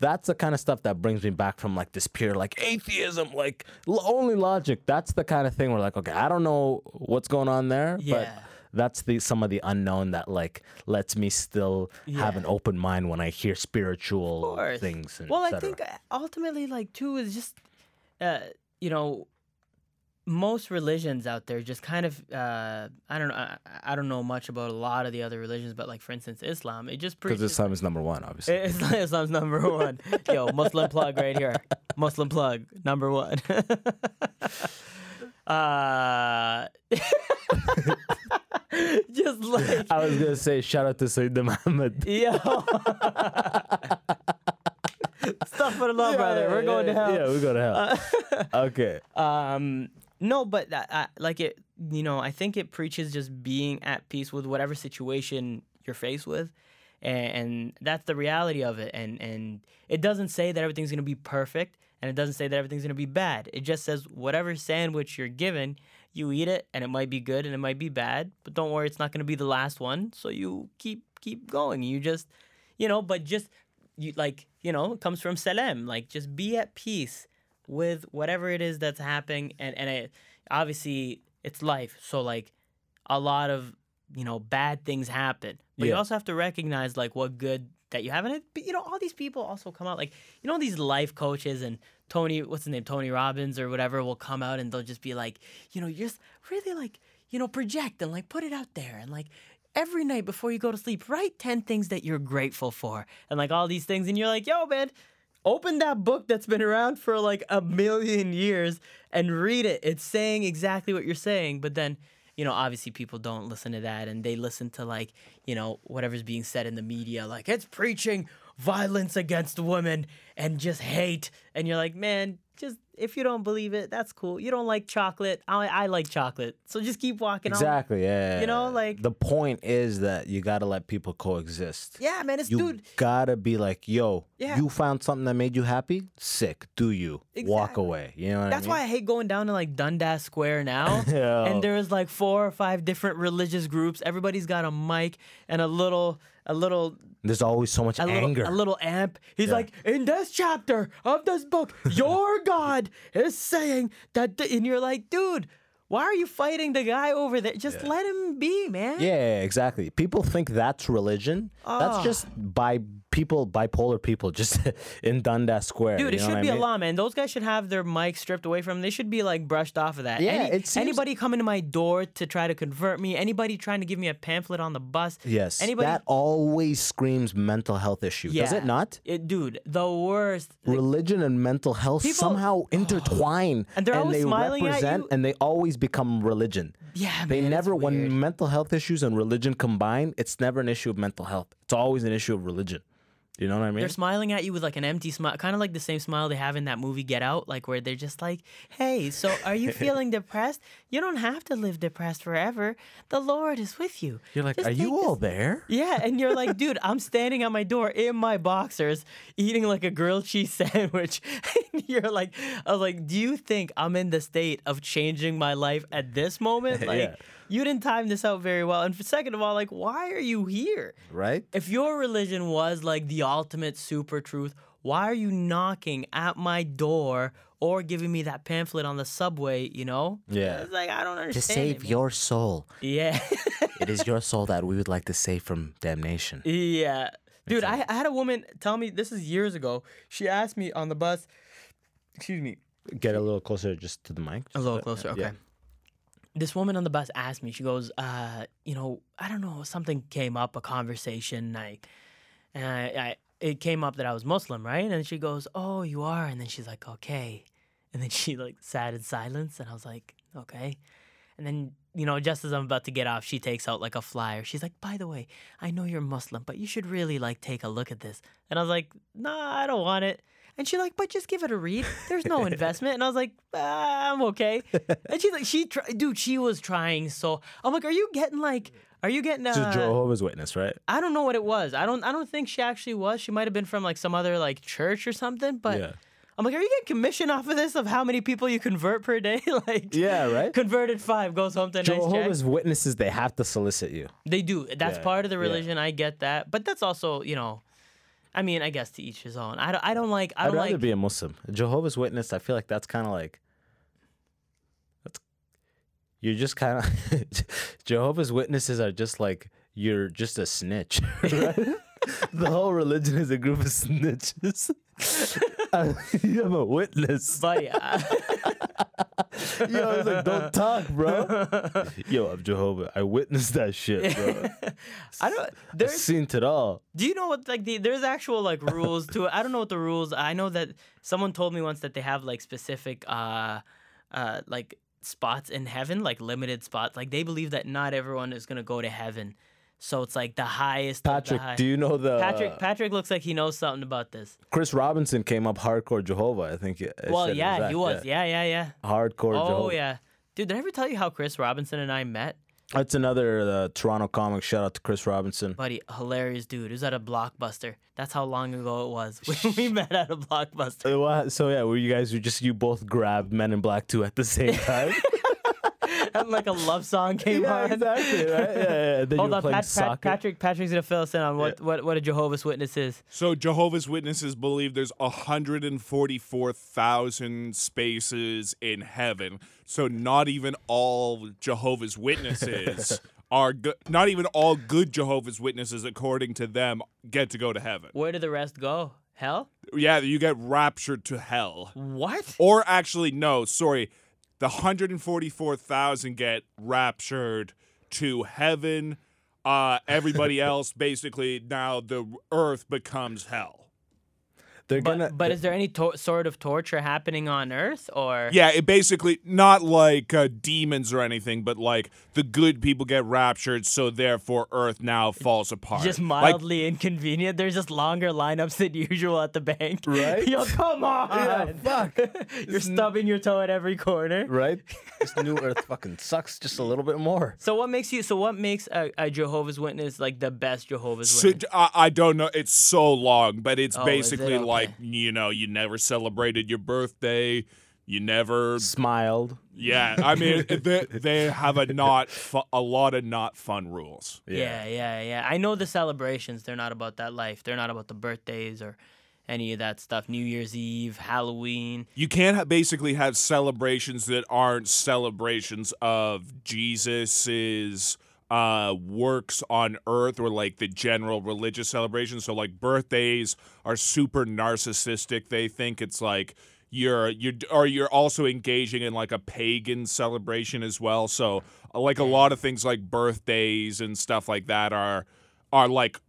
That's the kind of stuff that brings me back from like this pure like atheism, like l- only logic. That's the kind of thing where like, okay, I don't know what's going on there, but that's the some of the unknown that like lets me still have an open mind when I hear spiritual things. And Well, I think uh, ultimately, like, too, is just, uh, you know, most religions out there just kind of, uh, I don't know, I, I don't know much about a lot of the other religions, but like, for instance, Islam, it just because. Islam is number one, obviously. Islam, Islam's number one. Yo, Muslim plug right here. Muslim plug number one. uh, just like I was gonna say shout out to Sayyidina Muhammad. yo. Stuff for the love, brother. We're going to hell. Yeah, we're going to hell. okay. Um, no, but I, I, like it, you know, I think it preaches just being at peace with whatever situation you're faced with, and, and that's the reality of it. And and it doesn't say that everything's gonna be perfect, and it doesn't say that everything's gonna be bad. It just says whatever sandwich you're given, you eat it, and it might be good and it might be bad, but don't worry, it's not gonna be the last one. So you keep keep going. You just, you know, but just you like you know it comes from Salam. Like just be at peace with whatever it is that's happening and and it, obviously it's life so like a lot of you know bad things happen. But you also have to recognize like what good that you have in it. But you know, all these people also come out like you know these life coaches and Tony, what's his name, Tony Robbins or whatever, will come out and they'll just be like, you know, you're just really like you know project and like put it out there and like every night before you go to sleep, write 10 things that you're grateful for and like all these things. And you're like, yo, man, open that book that's been around for like a million years and read it. It's saying exactly what you're saying. But then, you know, obviously people don't listen to that and they listen to like, you know, whatever's being said in the media, like it's preaching violence against women and just hate. And you're like, man, if you don't believe it, that's cool. You don't like chocolate. I, I like chocolate. So just keep walking on. Exactly. Yeah. You know, like- the point is that you gotta let people coexist. Yeah, man, it's You dude. gotta be like, yo, Yeah. you found something that made you happy? Sick. Do you? Walk away. You know what That's I mean? why I hate going down to like Dundas Square now. And there's like four or five different religious groups. Everybody's got a mic and a little a little There's always so much a anger. little a little amp. He's Yeah. like, in this chapter of this book, your God is saying that th-" and you're like, dude, why are you fighting the guy over there? Just let him be, man. Yeah, exactly. People think that's religion. That's Ah. just by people, bipolar people, just in Dundas Square. Dude, it should be I a mean? law, man. Those guys should have their mic stripped away from them. They should be like brushed off of that. Yeah, Any- it seems- anybody coming to my door to try to convert me, anybody trying to give me a pamphlet on the bus. Yes, Anybody that always screams mental health issue. Does it not? It, dude, the worst. Like, Religion and mental health People- somehow intertwine, And they're always they smiling at represent, you. and they always become religion. yeah, They man, never, when mental health issues and religion combine, it's never an issue of mental health. It's always an issue of religion. You know what I mean? They're smiling at you with like an empty smile, kind of like the same smile they have in that movie Get Out, like where they're just like, "Hey, so are you feeling depressed? You don't have to live depressed forever. The Lord is with you." You're like, Just are you take all there? Yeah, and you're like, dude, I'm standing at my door in my boxers, eating like a grilled cheese sandwich. And you're like, I was like, do you think I'm in the state of changing my life at this moment? Like, Yeah. You didn't time this out very well. And for second of all, like, why are you here? Right? If your religion was like the ultimate super truth, why are you knocking at my door or giving me that pamphlet on the subway? You know? Yeah. It's like I don't understand. To save it, your soul. Yeah. it is your soul that we would like to save from damnation. Yeah. Dude, I, I had a woman tell me this is years ago. She asked me on the bus, excuse me, Get a little closer just to the mic. a little closer. Okay. yeah. This woman on the bus asked me, she goes, uh, you know, I don't know, something came up, a conversation. I, and I, I, it came up that I was Muslim, right? And she goes, oh, you are. And then she's like, okay. And then she like sat in silence. And I was like, okay. And then, you know, just as I'm about to get off, she takes out like a flyer. She's like, by the way, I know you're Muslim, but you should really like take a look at this. And I was like, nah, I don't want it. And she's like, but just give it a read. There's no investment. And I was like, ah, I'm okay. And she's like, she, try- dude, she was trying so. I'm like, are you getting like, are you getting? Just Uh, Jehovah's Witness, right? I don't know what it was. I don't. I don't think she actually was. She might have been from like some other like church or something. But Yeah. I'm like, are you getting commission off of this of how many people you convert per day? like, Yeah, right? Converted five goes home to a nice. Jehovah's Witnesses, they have to solicit you. They do. That's Yeah, part of the yeah. religion. I get that, but that's also, you know, I mean, I guess to each his own. I don't. I don't like. I I'd rather like. be a Muslim. Jehovah's Witness, I feel like that's kind of like that's you're just kind of Jehovah's Witnesses are just like you're just a snitch, right? the whole religion is a group of snitches. I'm a witness. Buddy, I, Yo, I was like, don't talk, bro. Yo, I'm Jehovah. I witnessed that shit, bro. I don't. I've seen it all. Do you know what like the, there's actual like rules to it? I don't know what the rules. I know that someone told me once that they have like specific uh uh like spots in heaven, like limited spots. Like they believe that not everyone is gonna go to heaven. So it's like the highest. of the Patrick, high- do you know the Patrick Patrick looks like he knows something about this. Chris Robinson came up hardcore Jehovah? I think. it- it Well, yeah, that, he was. Yeah, yeah, yeah. Hardcore Oh Jehovah. yeah. Dude, did I ever tell you how Chris Robinson and I met? That's another uh, Toronto comic. Shout out to Chris Robinson. Buddy, hilarious dude. It was at a blockbuster. That's how long ago it was. We, we met at a blockbuster. Uh, So yeah, were you guys were just you both grabbed Men in Black two at the same time? And like a love song came on. exactly. Right? Yeah, yeah. Then Hold on, Pat, Pat. Patrick. Patrick's gonna fill us in on what, what, what a Jehovah's Witness is. So Jehovah's Witnesses believe there's 144,000 spaces in heaven. So not even all Jehovah's Witnesses are good. Not even all good Jehovah's Witnesses, according to them, get to go to heaven. Where do the rest go? Hell? Yeah, you get raptured to hell. What? Or actually, no, sorry. The 144,000 get raptured to heaven. Uh, everybody else, basically, now the earth becomes hell. They're But, gonna. but is there any to- sort of torture happening on Earth, or Yeah, it basically, not like uh, demons or anything, but like the good people get raptured, so therefore earth now falls apart. just Like, mildly inconvenient? There's just longer lineups than usual at the bank. Right? Yo, come on! Yeah, fuck. You're stubbing your toe at every corner. right? This new Earth fucking sucks just a little bit more. So what makes you? So what makes a, a Jehovah's Witness like the best Jehovah's So, Witness? I, I don't know. It's so long, but it's Oh, is it? basically Okay. Like you know, you never celebrated your birthday. You never, Smiled. yeah. I mean, they, they have a not fu- a lot of not fun rules. Yeah, yeah, yeah. I know the celebrations. They're not about that life. They're not about the birthdays or any of that stuff. New Year's Eve, Halloween. You can't ha- basically have celebrations that aren't celebrations of Jesus's uh works on earth or like the general religious celebration. so like birthdays are super narcissistic they think it's like you're you're or you're also engaging in like a pagan celebration as well so uh, like a lot of things like birthdays and stuff like that are are like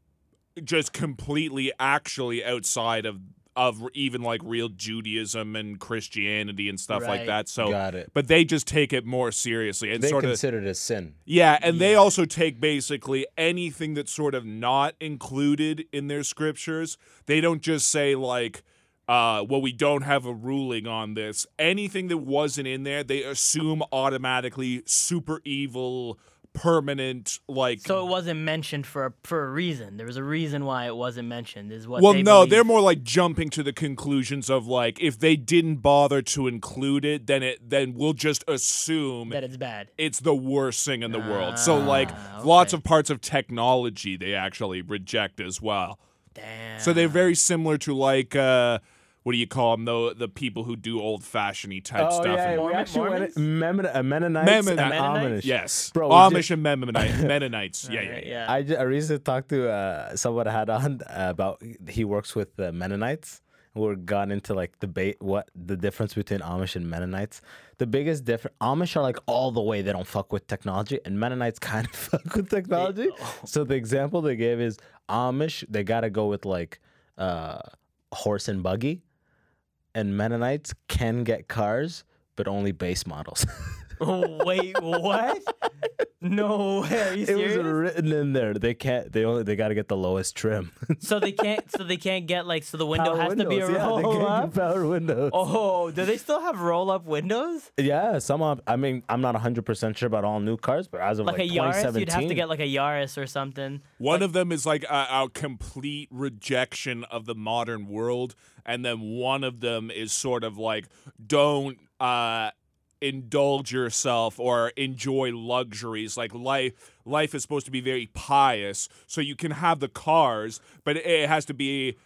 just completely actually outside of of even like real Judaism and Christianity and stuff like that. So Got it. but they just take it more seriously and They sort of it a sin. yeah, and they also take basically anything that's sort of not included in their scriptures. They don't just say like uh, well, we don't have a ruling on this. Anything that wasn't in there, they assume automatically super evil, permanent, like So it wasn't mentioned for a, for a reason. There was a reason why it wasn't mentioned. Is what? Well, they no, believe. they're more like jumping to the conclusions of like if they didn't bother to include it, then it then we'll just assume that it's bad. it's the worst thing in the world. So like Ah, lots of parts of technology they actually reject as well. Damn. So they're very similar to like uh what do you call them? The the people who do old fashioned type Oh stuff. yeah, and- we Mormon- actually went Mormons? Uh, Mennonites Mennonite- and Mennonites? Amish. yes, Bro, Amish did- and Mennonite, Mennonites. Yeah, yeah, yeah. yeah. I, ju- I recently talked to uh, someone I had on uh, about he works with the Mennonites. We're gone into like debate what the difference between Amish and Mennonites. The biggest difference Amish are like all the way they don't fuck with technology, and Mennonites kind of fuck with technology. So the example they gave is Amish they gotta go with like uh, horse and buggy, and Mennonites can get cars but only base models. Wait, what? No way. Are you it was written in there. They can't. They only. They got to get the lowest trim. so they can't. So they can't get like. So the window Power has to be a windows, yeah, they roll can't up. do Power windows. Oh, do they still have roll up windows? Yeah, some. Of, I mean, I'm not 100 percent sure about all new cars, but as of Like, like, a Yaris, 2017, you'd have to get like a Yaris or something. One of them is like a, a complete rejection of the modern world, and then one of them is sort of like don't uh, indulge yourself or enjoy luxuries. Like life, life is supposed to be very pious, so you can have the cars, but it, it has to be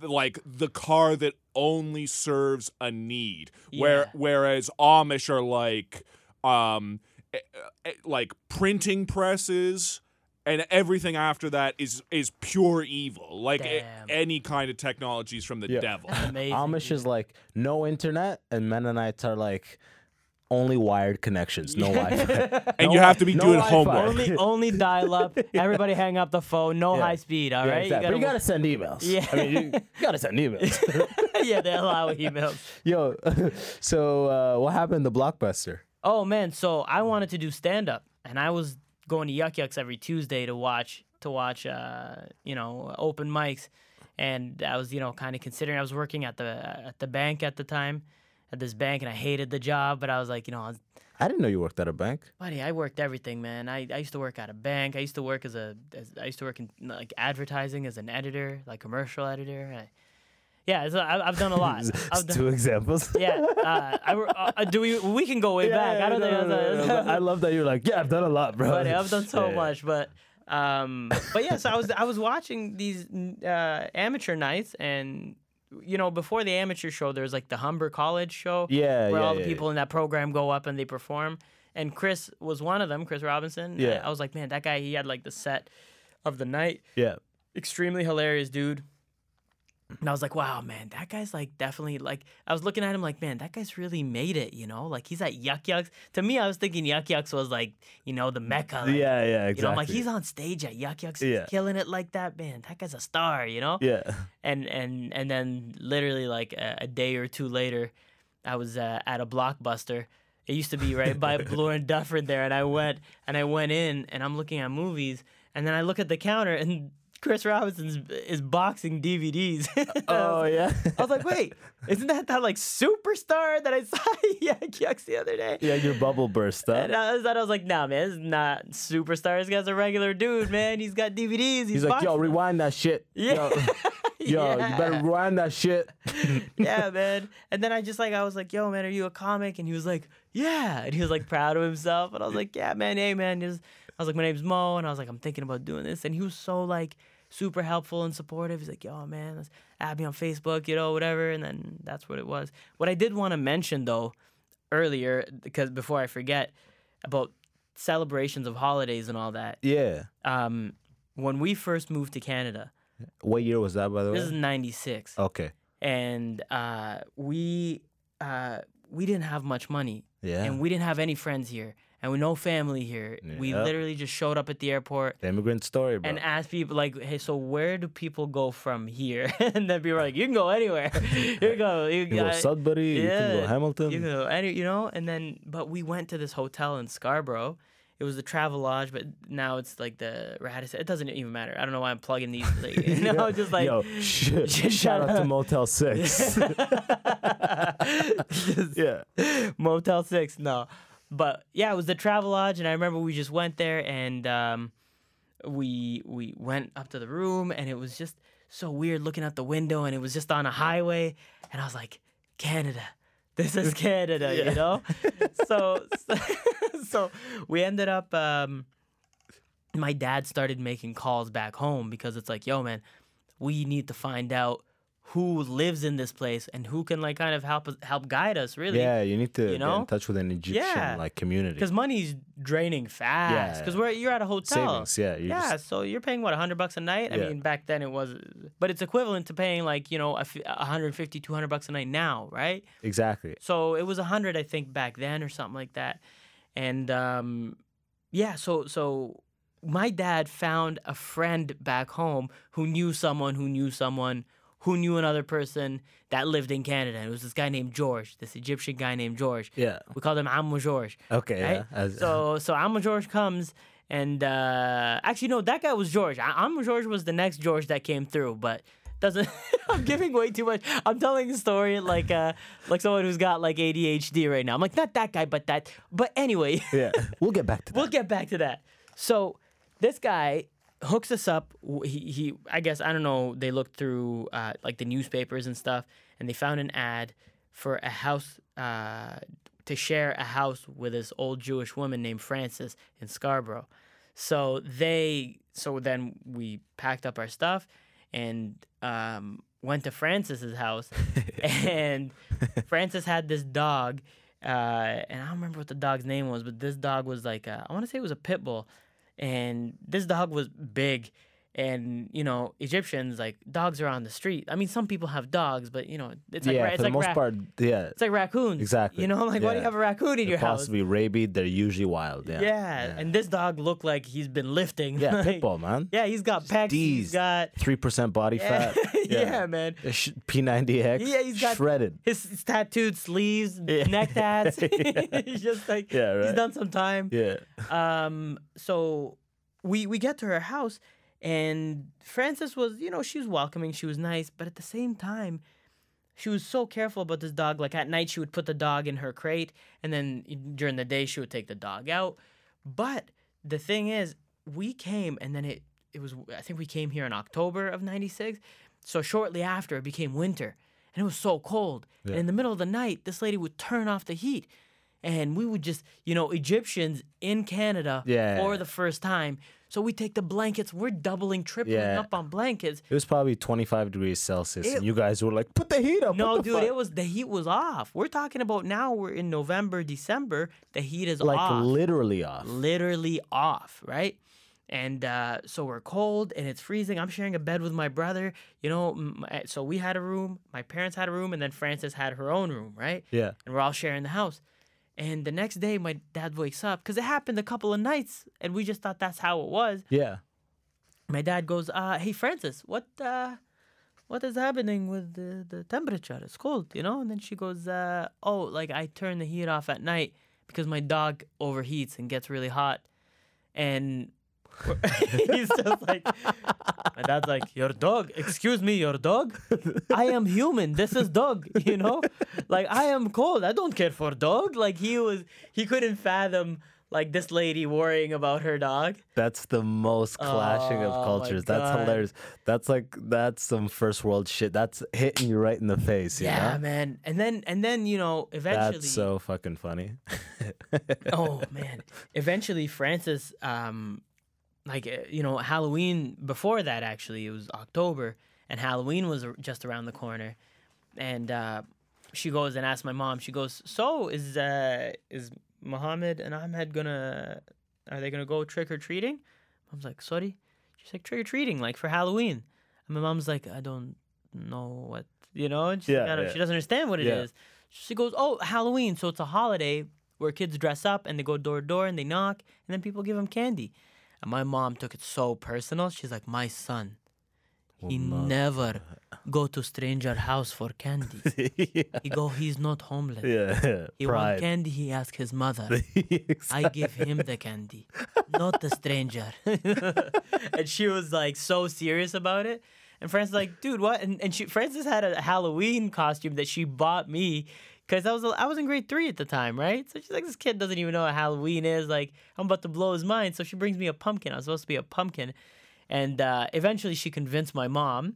like the car that only serves a need. Where whereas Amish are like um eh, eh, like printing presses and everything after that is is pure evil. Like a- any kind of technologies from the Yeah. devil. Amish is like no internet, and Mennonites are like only wired connections, no Wi-Fi. and No you have to be no doing Wi-Fi. homework. only only dial up. Everybody hang up the phone. No Yeah. high speed. All Yeah, right. exactly. But you gotta send emails. Yeah. I mean, you, you gotta send emails. yeah, they allow emails. Yo, so uh, what happened to Blockbuster? Oh man, so I wanted to do stand up, and I was going to Yuk Yuk's every Tuesday to watch to watch uh, you know open mics, and I was you know kind of considering. I was working at the at the bank at the time, at this bank, and I hated the job, but I was like, you know, I was, I didn't know you worked at a bank. buddy, I worked everything, man. I, I used to work at a bank. I used to work as a as, I used to work in like advertising as an editor, like commercial editor. I, yeah, so I, I've done a lot. I've done, Two examples. yeah, uh, I, uh, do we we can go way back. I don't no, think no, no, no, I love that you're like, yeah, I've done a lot, bro. buddy. I've done so Yeah. much, but um, but yeah. So I was I was watching these uh, amateur nights, and you know, before the amateur show, there's like the Humber College show, Yeah, where yeah, all the yeah, people in that program go up and they perform. and Chris was one of them. Chris Robinson. I- Yeah. I was like, man, that guy. He had like the set of the night. Yeah. Extremely hilarious dude. And I was like, wow, man, that guy's like definitely like. I was looking at him like, man, that guy's really made it. You know, like he's at Yuk Yuk's. To me, I was thinking Yuk Yuk's was like, you know, the mecca. like, Yeah, yeah, exactly. You know, I'm like, he's on stage at Yuk Yuk's, he's Yeah. killing it like that, man. That guy's a star, you know Yeah. and and and then literally like a, a day or two later, I was uh, at a blockbuster. It used to be right by Bloor and Dufferin there, and I went and I went in and I'm looking at movies, and then I look at the counter and Chris Robinson's is boxing DVDs. Oh yeah. I was like, wait, isn't that that like superstar that I saw at Yuk Yuk's the other day? yeah, your bubble burst up. And I was, I was like, nah, man, is not superstar. This guy's a regular dude, man. He's got DVDs. He's, He's like, yo, rewind that shit. Yeah. Yo, yo you better rewind that shit. yeah, man. And then I just like I was like, "Yo, man, are you a comic?" And he was like, "Yeah." And he was like proud of himself. And I was like, "Yeah, man. Hey, man." Was- I was like, "My name's Moe," and I was like, "I'm thinking about doing this." And he was so like super helpful and supportive. He's like, "Yo, man, let's add me on Facebook, you know, whatever." And then that's what it was. What I did want to mention though earlier, because before I forget about celebrations of holidays and all that. Yeah. Um, when we first moved to Canada, What year was that, by the way? this is '96 okay. and uh, we uh, we didn't have much money, Yeah. and we didn't have any friends here, and we no family here. We literally just showed up at the airport the immigrant story, bro. and asked people like, "Hey, so where do people go from here?" and then people were like, "You can go anywhere. you can go. You, you can go Sudbury, you can go Hamilton. You can go any, you know." And then, but we went to this hotel in Scarborough. It was the Travelodge, but now it's like the Radisson. It doesn't even matter. I don't know why I'm plugging these. Like, you know, just like Yo, sh- Shut shout out to. Motel 6. Just- yeah. Motel Six. No, but yeah, it was the Travelodge, and I remember we just went there, and um, we we went up to the room, and it was just so weird looking out the window, and it was just on a highway, and I was like, Canada. This is Canada, you know. so, so so we ended up. Um, my dad started making calls back home because it's like, yo, man, we need to find out who lives in this place and who can like kind of help help guide us really Yeah, you need to You get in touch with an Egyptian Yeah. like community. because money's draining fast Yeah. because we're you're at a hotel Savings, yeah. Yeah just- so you're paying what 100 bucks a night yeah. i mean back then it was but it's equivalent to paying like you know a f- 150 200 bucks a night now right exactly. so it was 100 i think back then or something like that and um yeah so so my dad found a friend back home who knew someone who knew someone who knew another person that lived in Canada. It was this guy named George, this Egyptian guy named George. Yeah. We called him Ammo George. Okay. Right? Yeah. So so Ammo George comes and uh actually no, that guy was George. A- Ammo George was the next George that came through, but doesn't I'm giving way too much. I'm telling the story like uh like someone who's got like ADHD right now. I'm like not that guy, but that but anyway. yeah. We'll get back to that. We'll get back to that. So this guy hooks us up. He, he I guess I don't know. They looked through uh, like the newspapers and stuff, and they found an ad for a house uh, to share a house with this old Jewish woman named Frances in Scarborough. So they so then we packed up our stuff and um, went to Frances's house, and Frances had this dog. Uh, and I don't remember what the dog's name was, but this dog was like a, I want to say it was a pit bull, and this dog was big, and you know Egyptians like dogs are on the street. I mean, some people have dogs, but you know it's like yeah, ra- for the like most ra- part, yeah. it's like raccoons. Exactly. You know, like why do you have a raccoon in your They're house? possibly rabid. They're usually wild. Yeah. Yeah. and this dog looked like he's been lifting. Yeah, like- pit bull, man. Yeah, he's got pecs. He's got Three percent body yeah, fat. yeah, man. P90X. Yeah, he's got shredded. his, his tattooed sleeves, Yeah. neck tats. he's just like Yeah, he's done some time. Yeah. Um, so we we get to her house, and Frances was, you know, she was welcoming, she was nice, but at the same time, she was so careful about this dog. Like at night, she would put the dog in her crate, and then during the day, she would take the dog out. But the thing is, we came, and then it it was I think we came here in October of '96. So shortly after, it became winter, and it was so cold. And in the middle of the night, this lady would turn off the heat, and we would just, you know, Egyptians in Canada Yeah. for the first time. So we take the blankets. We're doubling, tripling Yeah. up on blankets. It was probably 25 degrees Celsius, It- and you guys were like, "Put the heat up." No, dude, fuck?" it was the heat was off. We're talking about now. We're in November, December. The heat is like off. literally off. literally off, right? And uh, so we're cold and it's freezing. I'm sharing a bed with my brother. You know, my- so we had a room. My parents had a room, and then Frances had her own room, right? Yeah. And we're all sharing the house. And the next day, my dad wakes up because it happened a couple of nights, and we just thought that's how it was. Yeah. My dad goes, uh, "Hey, Frances, what, uh, what is happening with the, the temperature? It's cold, you know." And then she goes, uh, "Oh, like I turn the heat off at night because my dog overheats and gets really hot." And he's just like, my dad's like, "Your dog? Excuse me, your dog? I am human. This is dog. You know, like I am cold. I don't care for dog. Like he was, he couldn't fathom." Like this lady worrying about her dog. That's the most clashing Oh, of cultures. That's hilarious. That's like that's some first world shit. That's hitting you right in the face. You Yeah, know? man. And then and then you know eventually. That's so fucking funny. oh man. Eventually, Frances, um, like uh, you know, Halloween before that actually it was October, and Halloween was just around the corner, and uh, she goes and asks my mom. She goes, "So is uh is Muhammad and Ahmed gonna are they gonna go trick or treating?" Mom's like, "Sorry." She's like, "Trick or treating, like for Halloween." And my mom's like, "I don't know what you know." And Yeah, I don't- yeah. she doesn't understand what it is. Yeah. She goes, "Oh, Halloween, so it's a holiday where kids dress up and they go door to door and they knock and then people give them candy." And my mom took it so personal. She's like, "My son, he never go to stranger house for candy. He go, he's not homeless. yeah. He want candy. He ask his mother. I give him the candy, not the stranger. and she was like so serious about it. And Frances like, dude, what? And, and she Frances had a Halloween costume that she bought me because I was I was in grade three at the time, right? So she's like, this kid doesn't even know what Halloween is. Like, I'm about to blow his mind. So she brings me a pumpkin. I was supposed to be a pumpkin, and uh, eventually she convinced my mom.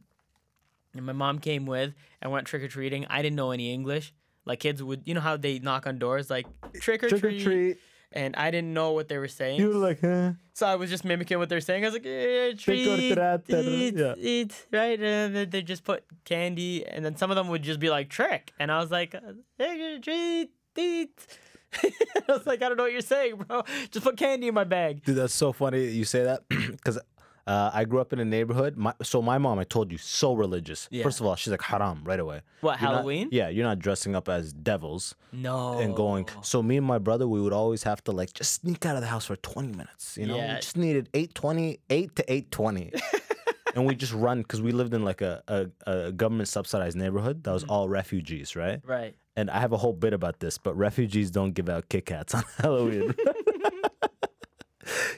And my mom came with and went trick or treating. I didn't know any English. Like kids would, you know how they knock on doors, like trick or Trick or treat. Treat. And I didn't know what they were saying. You were like, huh? So I was just mimicking what they're saying. I was like, eh, treat, eat, yeah. eat, right? And then they just put candy, and then some of them would just be like trick, and I was like, uh, eh, treat, eat. I was like, I don't know what you're saying, bro. Just put candy in my bag. Dude, that's so funny you say that because uh, I grew up in a neighborhood. My, so my mom, I told you, so religious. Yeah. First of all, she's like haram right away. What, You're not- Halloween? yeah, you're not dressing up as devils No. and going. So me and my brother, we would always have to like just sneak out of the house for 20 minutes. You know, Yeah. we just needed 820, 8 to 820. and we just run because we lived in like a, a, a government subsidized neighborhood that was Mm-hmm. all refugees, right? Right. And I have a whole bit about this, but refugees don't give out Kit Kats on Halloween.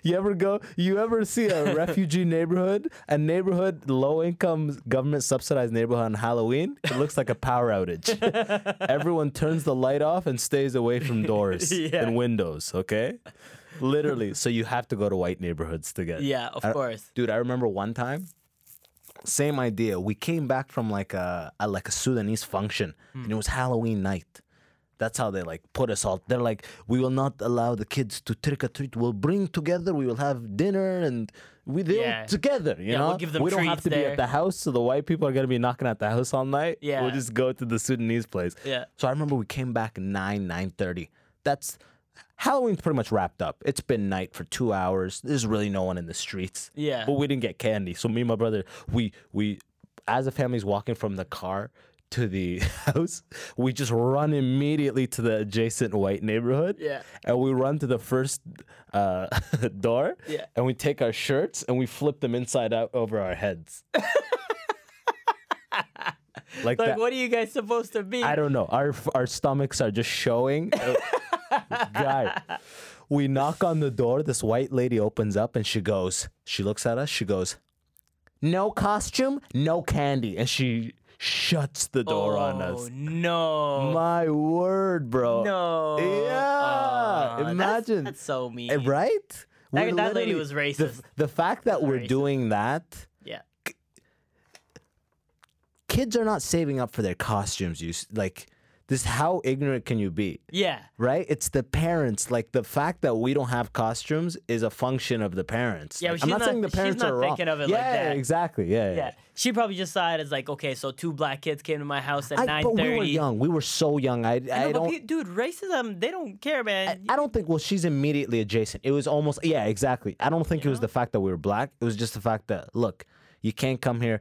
you ever go? You ever see a refugee neighborhood, a neighborhood, low income, government subsidized neighborhood on Halloween? It looks like a power outage. Everyone turns the light off and stays away from doors Yeah. and windows. Okay, literally. So you have to go to white neighborhoods to get. Yeah, of I- course. Dude, I remember one time, same idea. We came back from like a, a like a Sudanese function, and hmm. it was Halloween night. That's how they like put us all. They're like, we will not allow the kids to trick or treat. We'll bring together. We will have dinner and we do Yeah. together. You Yeah, know, we'll give them we don't have to be at the house, so the white people are gonna be knocking at the house all night. Yeah. we'll just go to the Sudanese place. Yeah. So I remember we came back nine nine thirty. That's Halloween's pretty much wrapped up. It's been night for two hours. There's really no one in the streets. Yeah. But we didn't get candy. So me and my brother, we we as a family's walking from the car to the house, we just run immediately to the adjacent white neighborhood. Yeah. And we run to the first uh, door. Yeah. And we take our shirts and we flip them inside out over our heads. like Like, that. what are you guys supposed to be? I don't know. Our our stomachs are just showing. Guy, we knock on the door. This white lady opens up and she goes. She looks at us. She goes, "No costume, no candy," and she shuts the door on Oh, us. no. My word, bro. no. Yeah. That's- Imagine. That's, so mean. Eh, Right? That- that lady was The, racist. the fact that we're racist. doing that Yeah. kids are not saving up for their costumes. You like This how ignorant can you be? Yeah. Right? It's the parents. Like the fact that we don't have costumes is a function of the parents. Yeah, Like, but I'm she's not, saying the not- she's parents not are wrong. thinking of it yeah, like that. exactly. Yeah, yeah. Yeah. She probably just saw it as like, okay, so two black kids came to my house at I, nine but we were young. We were so young. I, I don't. dude, racism, they don't care, man. I don't think. Well, she's immediately adjacent. It was almost. Yeah, exactly. I don't think it was the fact that we were black. It was just the fact that look, you can't come here.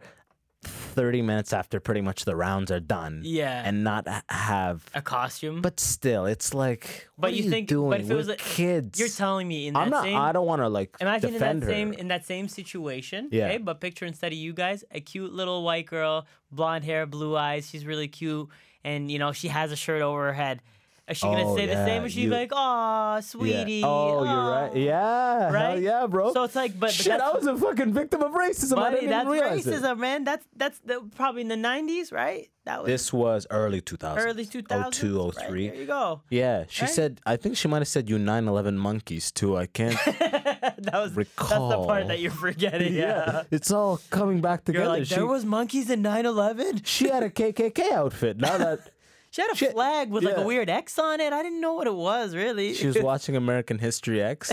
30 minutes after pretty much the rounds are done Yeah. and not have a costume. but still it's like But what you are you think- doing but if it was a- kids You're telling me in that i'm not same i don't want to like Imagine in that her same in that same situation. Yeah. Okay, but picture instead of you guys, a cute little white girl, blonde hair, blue eyes. She's really cute, and you know she has a shirt over her head. Is she gonna Oh, say the same, yeah, or she you- like, "Aw, Yeah. sweetie"? oh you're right aw." yeah Right? yeah bro So it's like, but, shit i was a fucking victim of racism i didn't that's even realize racism, it. man. That's that's the, probably in the '90s, right? That was this was early 2000 early 2000s. 02 Right, 03 there you go. yeah she Right? said i think she might have said you 9-11 monkeys too i can't that was that's the part that you're forgetting. Yeah. it's all coming back together like, she, there was monkeys in 9/11. she had a kkk outfit now that She had a Shit. flag with like a weird X on it. I didn't know what it was really. she was watching american history x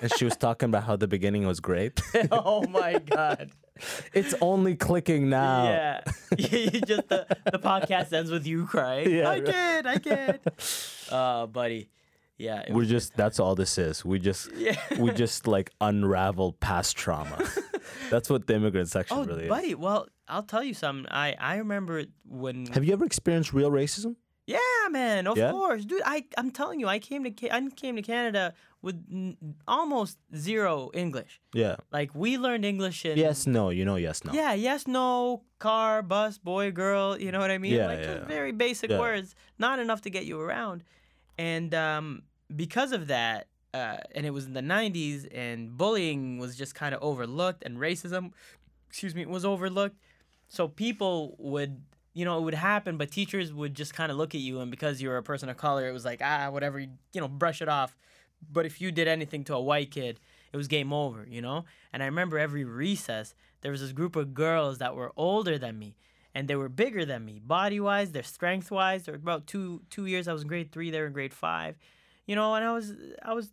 and she was talking about how the beginning was great oh my god. it's only clicking now Yeah. just the, the podcast ends with you crying. Yeah, I right. can't. I can't. Uh, buddy. Yeah. We're just that's all this is. We just Yeah. we just like unravel past trauma. that's what the immigrant section Oh, really is. buddy. Well, I'll tell you something. I I remember when. Have you ever experienced real racism? Yeah, man. Of Yeah? course, dude. I I'm telling you, I came to I came to Canada with n- almost zero English. Yeah. Like we learned English in Yes, no, you know yes, no. Yeah, yes, no, car, bus, boy, girl, you know what I mean? Yeah, like yeah, just very basic Yeah. words, not enough to get you around. And um, because of that, uh, and it was in the 90s, and bullying was just kind of overlooked, and racism, excuse me, was overlooked. So people would, you know, it would happen, but teachers would just kind of look at you, and because you were a person of color, it was like, ah, whatever, you know, brush it off. But if you did anything to a white kid, it was game over, you know? And I remember every recess, there was this group of girls that were older than me and they were bigger than me, body wise, their strength wise. They were about two two years. I was in grade three, they were in grade five. You know, and I was I was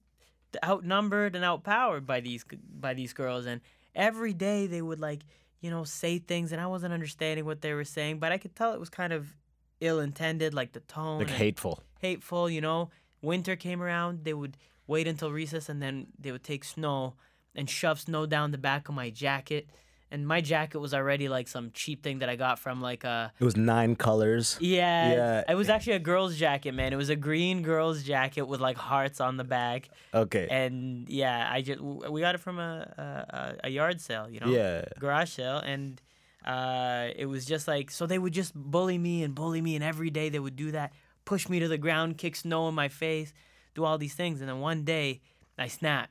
outnumbered and outpowered by these by these girls and every day they would like, you know, say things and I wasn't understanding what they were saying, but I could tell it was kind of ill intended, like the tone. Like hateful. hateful, you know. Winter came around, they would wait until recess and then they would take snow and shove snow down the back of my jacket. And my jacket was already like some cheap thing that I got from like a It was nine colors. yeah, Yeah. It was actually a girl's jacket, man. It was a green girl's jacket with like hearts on the back. Okay. And yeah, I just we got it from a a, a yard sale, you know yeah. garage sale and uh, it was just like so they would just bully me and bully me and every day they would do that push me to the ground kick snow in my face do all these things and then one day i snapped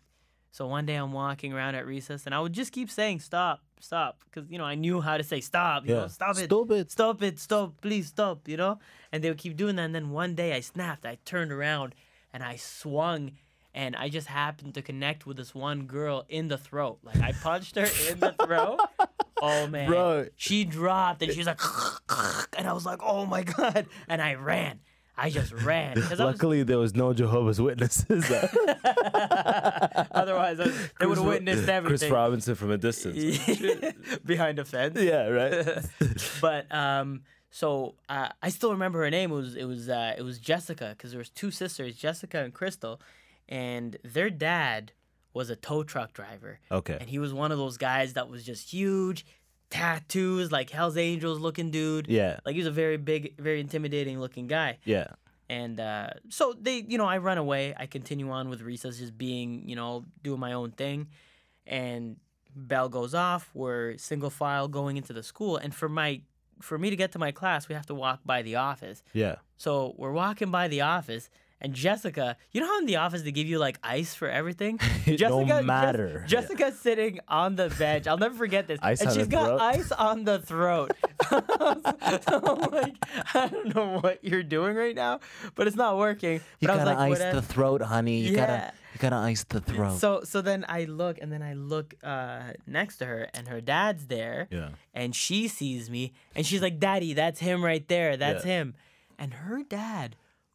so one day i'm walking around at recess and i would just keep saying stop stop because you know i knew how to say stop you Yeah. know stop it Stop it. stop it stop please stop you know and they would keep doing that and then one day i snapped i turned around and i swung and i just happened to connect with this one girl in the throat like i punched her in the throat oh man Bro. she dropped and she was like and i was like oh my god and i ran i just ran. I was- Luckily, there was no Jehovah's Witnesses. they would have witnessed everything. Chris Robinson from a distance. behind a fence yeah, right. but um, so uh, I still remember her name. It was it was uh, it was Jessica because there was two sisters, Jessica and Crystal, and their dad was a tow truck driver. Okay. And he was one of those guys that was just huge, tattoos like Hell's Angels looking dude. Yeah. Like he was a very big, very intimidating looking guy. Yeah. And uh, so they, you know, I run away. I continue on with recess, just being, you know, doing my own thing. And bell goes off. We're single file going into the school. And for my, for me to get to my class, we have to walk by the office. Yeah. So we're walking by the office. And Jessica, you know how in the office they give you like ice for everything? It don't Jessica, matter. Jes- Jessica's sitting on the bench. I'll never forget this. Ice and on she's the got throat? ice on the throat. so I'm like, I don't know what you're doing right now, but it's not working. You But I was gotta like, ice the throat, honey. You Yeah. gotta you gotta ice the throat. So so then I look and then I look uh, next to her and her dad's there. Yeah. And she sees me and she's like, Daddy, that's him right there. That's Yeah. him. and her dad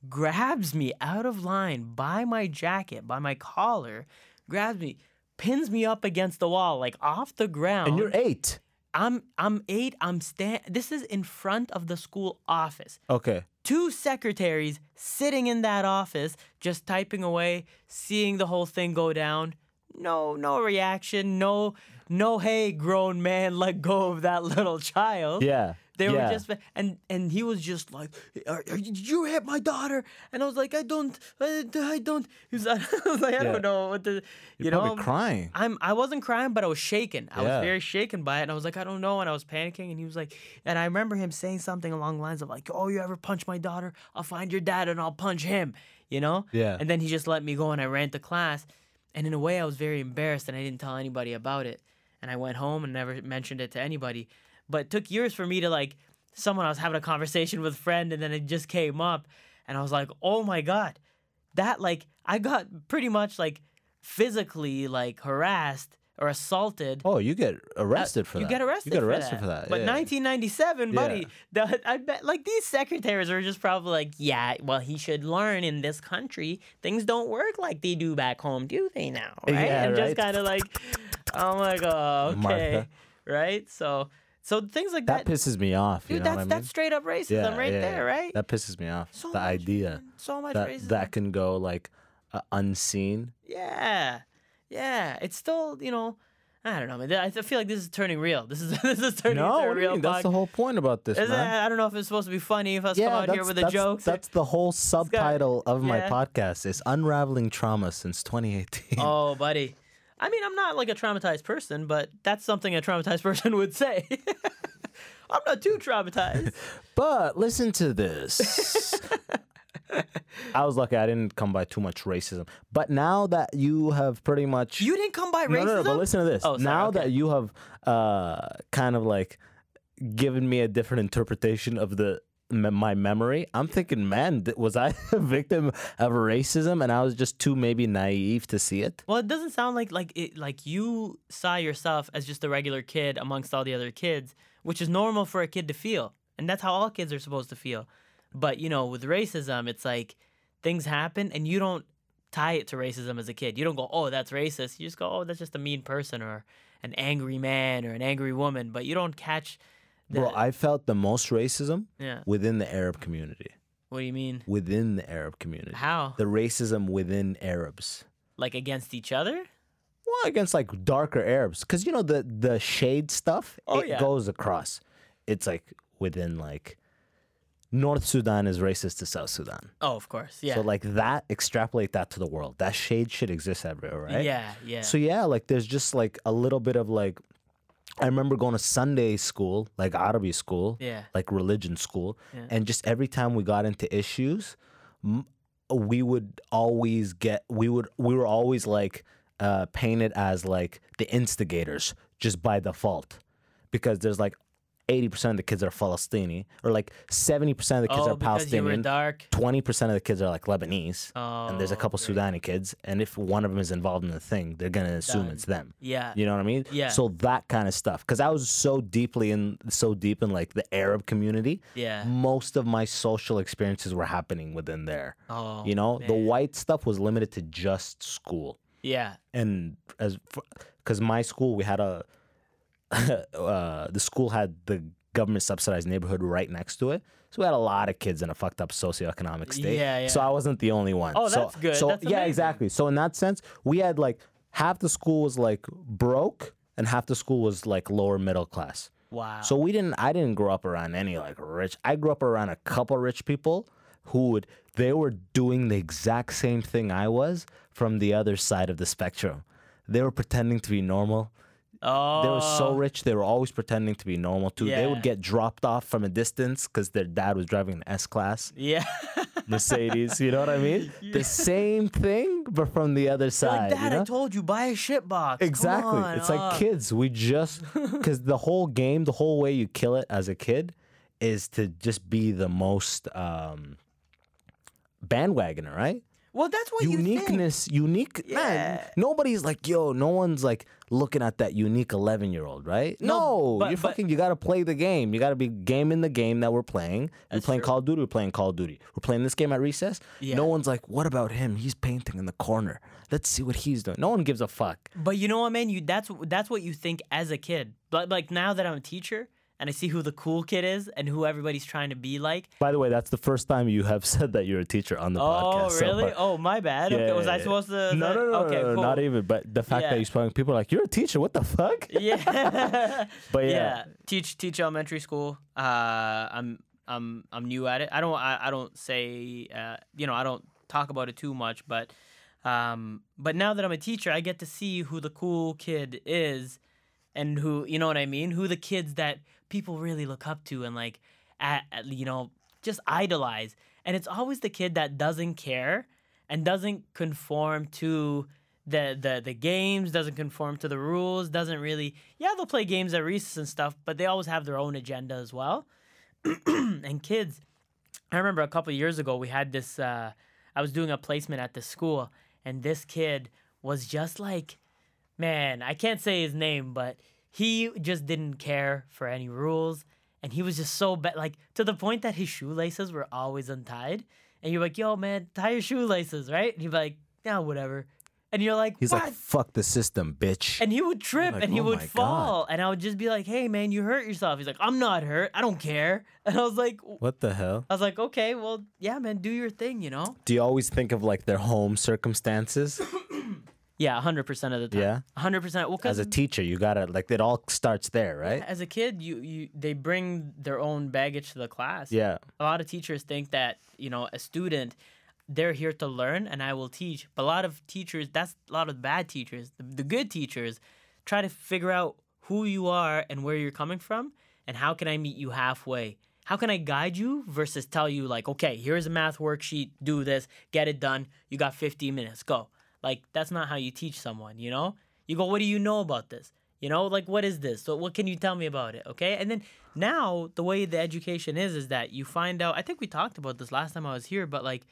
grabs me out of line by my jacket, by my collar, grabs me, pins me up against the wall, like off the ground. And you're eight. I'm I'm eight. I'm stand. This is in front of the school office. Okay. Two secretaries sitting in that office, just typing away, seeing the whole thing go down. No, no reaction. No, no. Hey, grown man, let go of that little child. Yeah. They yeah. were just and and he was just like, are, are you, "Did you hit my daughter?" And I was like, "I don't, I, I don't." He was, I was like, "I Yeah. don't know what the, you You're know." crying. I'm I wasn't crying, but I was shaken. I Yeah. was very shaken by it, and I was like, I don't know, and I was panicking, and he was like, and I remember him saying something along the lines of like, "Oh, you ever punch my daughter? I'll find your dad and I'll punch him," you know? Yeah. And then he just let me go, and I ran to class, and in a way, I was very embarrassed, and I didn't tell anybody about it, and I went home and never mentioned it to anybody. But it took years for me to like, someone I was having a conversation with a friend, and then it just came up, and I was like, oh my god, that like I got pretty much like physically like harassed or assaulted. Oh, you get uh, arrested for you that. get arrested. You get for arrested that. for that. But yeah. 1997, buddy, Yeah. the, I bet like these secretaries are just probably like, yeah, well, he should learn in this country things don't work like they do back home, do they now? Right? Yeah, and just kind of like, oh my god, okay, Martha. right? So, so things like that that. pisses me off. Dude, that's what I mean? that's straight up racism yeah, right yeah, there, yeah. right? That pisses me off. So the much, idea man. so much that racism. that can go like uh, unseen. Yeah, yeah. It's still, you know, I don't know, man. I feel like this is turning real. This is this is turning No, into real mean? that's the whole point about this, Is it- man. I don't know if it's supposed to be funny if us come out here with a joke. That's the whole subtitle of my podcast. Is unraveling trauma since 2018. Oh, buddy. I mean, I'm not like a traumatized person, but that's something a traumatized person would say. I'm not too traumatized. But listen to this. I was lucky I didn't come by too much racism. But now that you have pretty much You didn't come by racism. no, no, but listen to this. Oh, sorry, now okay. that you have uh, kind of like given me a different interpretation of the my memory, I'm thinking, man, was I a victim of racism and I was just too maybe naive to see it? Well, it doesn't sound like like it like you saw yourself as just a regular kid amongst all the other kids, which is normal for a kid to feel, and that's how all kids are supposed to feel. But you know, with racism, it's like things happen, and you don't tie it to racism as a kid. You don't go, "Oh, that's racist." You just go, "Oh, that's just a mean person or an angry man or an angry woman," but you don't catch. The, Bro, I felt the most racism yeah. within the Arab community. What do you mean? Within the Arab community. How? The racism within Arabs. Like against each other? Well, against like darker Arabs, because you know the the shade stuff. Oh, it yeah. goes across. It's like within like North Sudan is racist to South Sudan. Oh, of course. Yeah. So like that, extrapolate that to the world. That shade shit exists everywhere, right? Yeah. Yeah. So yeah, like there's just like a little bit of like. I remember going to Sunday school, like Arabi school, Yeah. like religion school, Yeah. and just every time we got into issues, we would always get we would we were always like uh, painted as like the instigators just by default, because there's like eighty percent of the kids are Palestinian, or like seventy percent of the kids oh, are because you were Palestinian. dark. Twenty percent of the kids are like Lebanese, and there's a Oh, couple great. Sudani kids, and if one of them is involved in the thing, they're gonna assume Done. it's them. Yeah. You know what I mean? Yeah. So that kind of stuff, because I was so deeply in, so deep in like the Arab community. Yeah. Most of my social experiences were happening within there. Oh. you know, the white stuff was limited to just school, Yeah. and as because my school we had a uh, the school had the government subsidized neighborhood right next to it. So we had a lot of kids in a fucked up socioeconomic state. Yeah, yeah. So. I wasn't the only one. Oh, so, that's good. So That's yeah, exactly. So in that sense, we had like half the school was like broke and half the school was like lower middle class. Wow. So we didn't. I didn't grow up around any like rich. I grew up around a couple rich people who would. They were doing the exact same thing I was from the other side of the spectrum. They were pretending to be normal. Oh. They were so rich. They were always pretending to be normal too. They would get dropped off from a distance because their dad was driving an S class Yeah. Mercedes. you know what I mean? The same thing, but from the other side. like, Dad, you know? I told you buy a shit box. Exactly. on, it's like uh." kids. We just because the whole game, the whole way you kill it as a kid, is to just be the most um, bandwagoner, right? Well, that's what you think. uniqueness, unique man. Nobody's like, yo, no one's like looking at that unique eleven year old, right? No, No, but- you're fucking. You gotta play the game. You gotta be gaming the game that we're playing. We're playing true. Call of Duty. We're playing Call of Duty. We're playing this game at recess. Yeah. No one's like, what about him? He's painting in the corner. Let's see what he's doing. No one gives a fuck. But you know what, man? You that's that's what you think as a kid. But like now that I'm a teacher and I see who the cool kid is and who everybody's trying to be like. By the way, that's the first time you have said that you're a teacher on the Oh, podcast. so really? far. oh, my bad. okay, was I supposed to? No, that- no, no, Okay, no, cool. not even. But the fact Yeah. that you spoke, people are like, "You're a teacher. What the fuck?" Yeah. But yeah. yeah. Teach teach elementary school. Uh, I'm I'm I'm new at it. I don't I, I don't say uh, you know I don't talk about it too much, but um, but now that I'm a teacher, I get to see who the cool kid is, and who you know what I mean. Who the kids that people really look up to and like at, at you know just idolize. And it's always the kid that doesn't care and doesn't conform to the the the games, doesn't conform to the rules, doesn't really yeah, they'll play games at recess and stuff, but they always have their own agenda as well. and kids, I remember a couple years ago we had this uh I was doing a placement at the school and this kid was just like man, I can't say his name, but he just didn't care for any rules. And he was just so bad, like to the point that his shoelaces were always untied. And you're like, yo, man, tie your shoelaces, right? And he'd be like, yeah, whatever. And you're like, He's what? like, "Fuck the system, bitch." and he would trip like, and he "Oh would my God." fall. And I would just be like, hey, man, you hurt yourself. He's like, I'm not hurt. I don't care. And I was like, what the hell? I was like, okay, well, yeah, man, do your thing, you know? Do you always think of like their home circumstances? Yeah, 100% of the time. Yeah? 100%. Well, 'cause As a teacher, you gotta like it all starts there, right? as a kid, you, you they bring their own baggage to the class. Yeah. a lot of teachers think that you know a student they're here to learn and i will teach but a lot of teachers that's a lot of bad teachers the, the good teachers try to figure out who you are and where you're coming from and how can i meet you halfway how can i guide you versus tell you like okay here's a math worksheet do this get it done you got 15 minutes go like that's not how you teach someone you know? You go what do you know about this? You know like what is this? So what can you tell me about it? Okay? And then now the way the education is is that you find out i think we talked about this last time i was here but like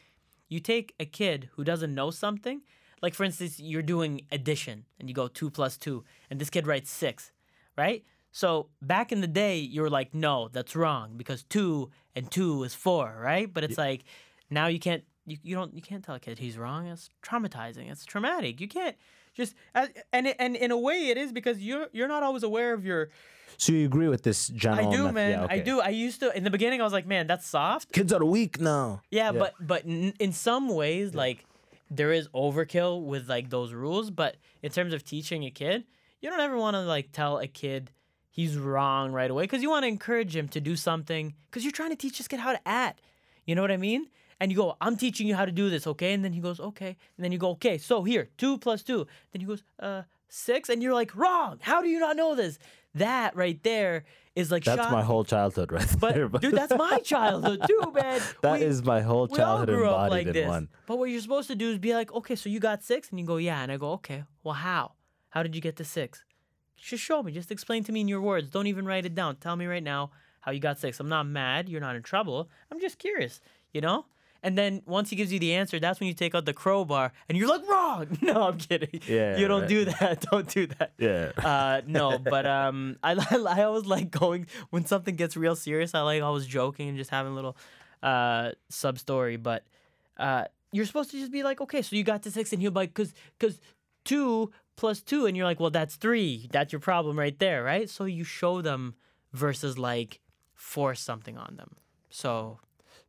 you take a kid who doesn't know something like for instance you're doing addition and you go two plus two and this kid writes six right? So back in the day you were like no that's wrong because two and two is four right? But it's like now you can't you, you don't you can't tell a kid he's wrong it's traumatizing it's traumatic you can't just and and in a way it is because you're you're not always aware of your So you agree with this general? I do meth- man yeah, I do I used to in the beginning I was like man that's soft Kids are weak now. yeah, but but in, in some ways, like there is overkill with like those rules. But in terms of teaching a kid, you don't ever want to like tell a kid he's wrong right away because you want to encourage him to do something because you're trying to teach this kid how to act. You know what I mean? And you go, I'm teaching you how to do this, okay? And then he goes, okay. And then you go, okay, so here, two plus two. Then he goes, uh, six. And you're like, wrong. How do you not know this? That right there is like That's shot- my whole childhood right But there. dude, that's my childhood too, man. That We- is my whole we all childhood grew up embodied like in this. one. But what you're supposed to do is be like, okay, so you got six, and you go, yeah, and I go, okay, well, how? How did you get to six? Just show me. Just explain to me in your words. Don't even write it down. Tell me right now how you got six. I'm not mad. You're not in trouble. I'm just curious, you know. And then once he gives you the answer, that's when you take out the crowbar and you're like, wrong. No, I'm kidding. Yeah, You don't right. do that. Don't do that. Yeah. Uh, no, but um, I, I, I always like going when something gets real serious. I like always joking and just having a little uh sub story. But uh, you're supposed to just be like, okay, so you got to six, and he'll be like, cause cause two plus two, and you're like, well, that's three. That's your problem right there, right? So you show them versus like force something on them. So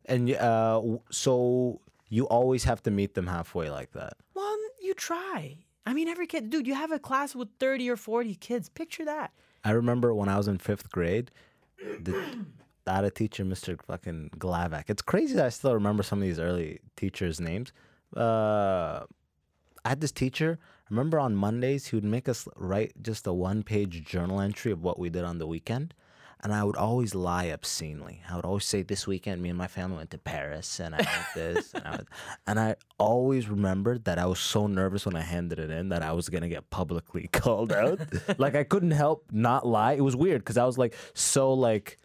And uh, so you always have to meet them halfway like that. well, you try. I mean, every kid, dude. You have a class with thirty or forty kids. Picture that. I remember when I was in fifth grade, the I had a teacher, Mr. fucking Glavak. It's crazy that I still remember some of these early teachers' names. Uh, I had this teacher. I remember on Mondays he would make us write just a one-page journal entry of what we did on the weekend, and I would always lie obscenely. I would always say, "This weekend, me and my family went to Paris, and I did this," and I, would, and I always remembered that I was so nervous when I handed it in that I was gonna get publicly called out. like I couldn't help not lie. It was weird because I was like so like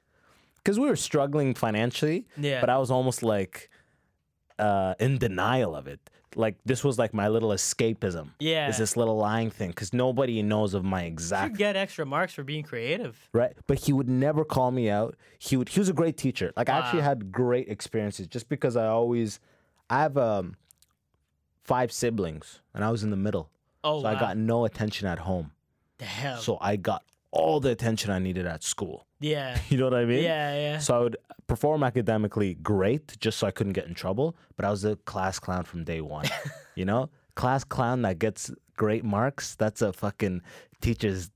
because we were struggling financially. Yeah. But I was almost like, uh, in denial of it. Like this was like my little escapism. Yeah. It's this little lying thing because nobody knows of my exact. You get extra marks for being creative. right. But he would never call me out. He would. He was a great teacher. Like I actually had great experiences just because I always. I have um, five siblings and I was in the middle, Oh, so I got no attention at home. Damn. So I got all the attention I needed at school. Yeah. You know what I mean? Yeah, yeah. So I would perform academically great just so I couldn't get in trouble, but I was a class clown from day one. you know? Class clown that gets great marks, that's a fucking teacher's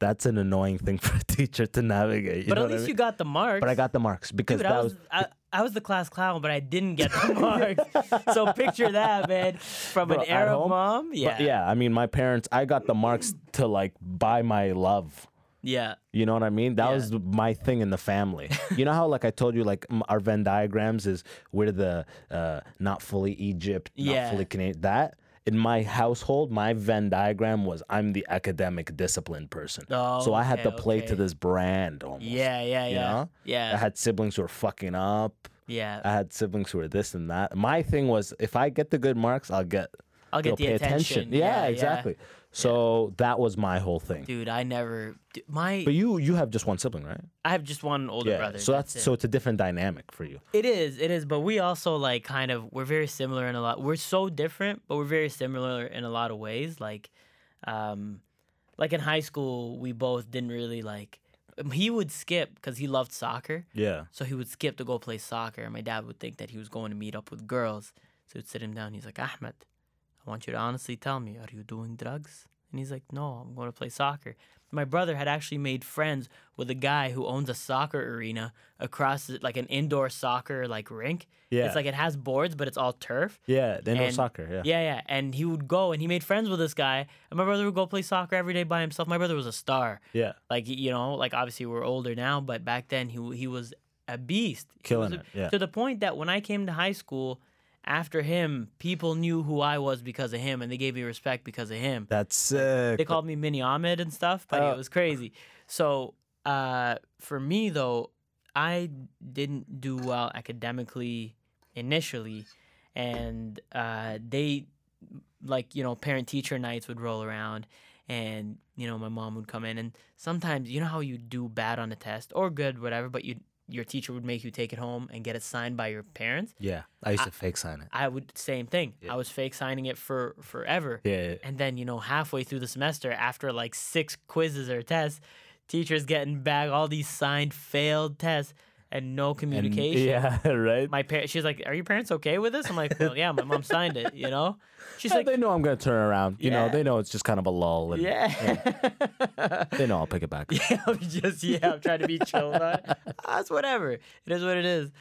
that's an annoying thing for a teacher to navigate. You but at what I least mean? you got the marks. But I got the marks because Dude, that I was, was, I, I was the class clown, but I didn't get the marks. so picture that, man. From Bro, an Arab home? mom. but Yeah. yeah, I mean my parents I got the marks to like buy my love. Yeah. You know what I mean? That Yeah. was my thing in the family. you know how, like I told you, like our Venn diagrams is we're the uh, not fully Egypt, not Yeah. fully Canadian. That in my household, my Venn diagram was I'm the academic disciplined person. Oh, so I had to okay, play to this brand almost. Yeah, yeah, You yeah. know? Yeah. I had siblings who were fucking up. yeah. I had siblings who were this and that. My thing was if I get the good marks, I'll get. I'll get the pay attention. Yeah, Yeah, yeah. So that was my whole thing. Dude, I never. d- My But you, you have just one sibling, right? I have just one older yeah. brother. so that's it. so it's a different dynamic for you. It is, it is, but we also like kind of we're very similar in a lot. We're so different, but we're very similar in a lot of ways. Like, um, like in high school, we both didn't really like. um, He would skip because he loved soccer, Yeah. so he would skip to go play soccer. And my dad would think that he was going to meet up with girls, so he'd sit him down. He's like, Ahmed, I want you to honestly tell me, are you doing drugs? And he's like, No, I'm going to play soccer. My brother had actually made friends with a guy who owns a soccer arena across like an indoor soccer like rink. Yeah. It's like it has boards, but it's all turf. Yeah, they know And- soccer. Yeah. Yeah, yeah. And he would go and he made friends with this guy. And my brother would go play soccer every day by himself. My brother was a star. Yeah. Like you know, like obviously we're older now, but back then he he was a beast. Killing a- it, yeah. To the point that when I came to high school, after him, people knew who I was because of him, and they gave me respect because of him. That's sick. They called me Mini Ahmed and stuff, but Oh. it was crazy. So uh, for me though, I didn't do well academically initially, and uh, they like you know parent teacher nights would roll around. And you know my mom would come in, and sometimes you know how you do bad on a test or good, whatever, but you your teacher would make you take it home and get it signed by your parents. yeah, I used to fake sign it. I would same thing. I was fake signing it for forever. Yeah, yeah. And then, you know, halfway through the semester, after like six quizzes or tests, teachers getting back all these signed failed tests and no And- communication. yeah, right. My parents, she's like, "Are your parents okay with this?" I'm like, "Well, yeah, my mom signed it." You know, she's Yeah, like, they know I'm gonna turn around. You know, they know it's just kind of a lull. And "Yeah, They know I'll pick it back. yeah." I'm just yeah, I'm trying to be chill. That's ah, whatever. It is what it is.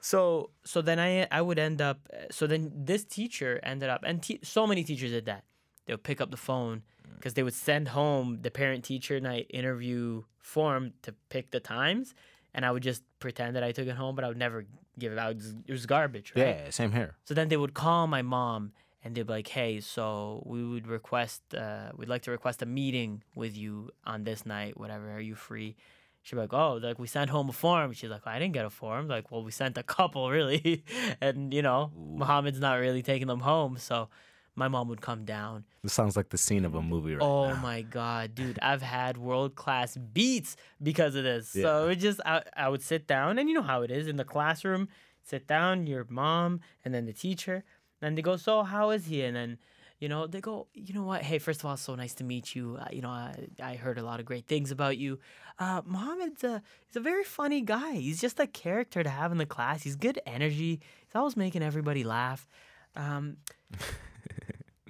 So so then I I would end up. So then this teacher ended up, and te- so many teachers did that. They would pick up the phone mm. because they would send home the parent teacher night interview form to pick the times, and I would just pretend that I took it home, but I would never give it out. It was garbage, right? Yeah, same here. So then they would call my mom and they'd be like, "Hey, so we would request, uh, we'd like to request a meeting with you on this night. Whatever, are you free?" She'd be like, "Oh, like we sent home a form." She's like, "I didn't get a form." Like, well, we sent a couple, really, and you know, Muhammad's not really taking them home. So my mom would come down. This sounds like the scene of a movie right now. oh now. my god, dude, I've had world class beats because of this. So it just, I, I would sit down, and you know how it is in the classroom. Sit down, your mom, and then the teacher. and they go, so how is he? And then, you know, they go, you know what? Hey, first of all, so nice to meet you. Uh, you know, I, I heard a lot of great things about you. Uh, Mohammed's a, he's a very funny guy. He's just a character to have in the class. He's good energy. He's always making everybody laugh. Um,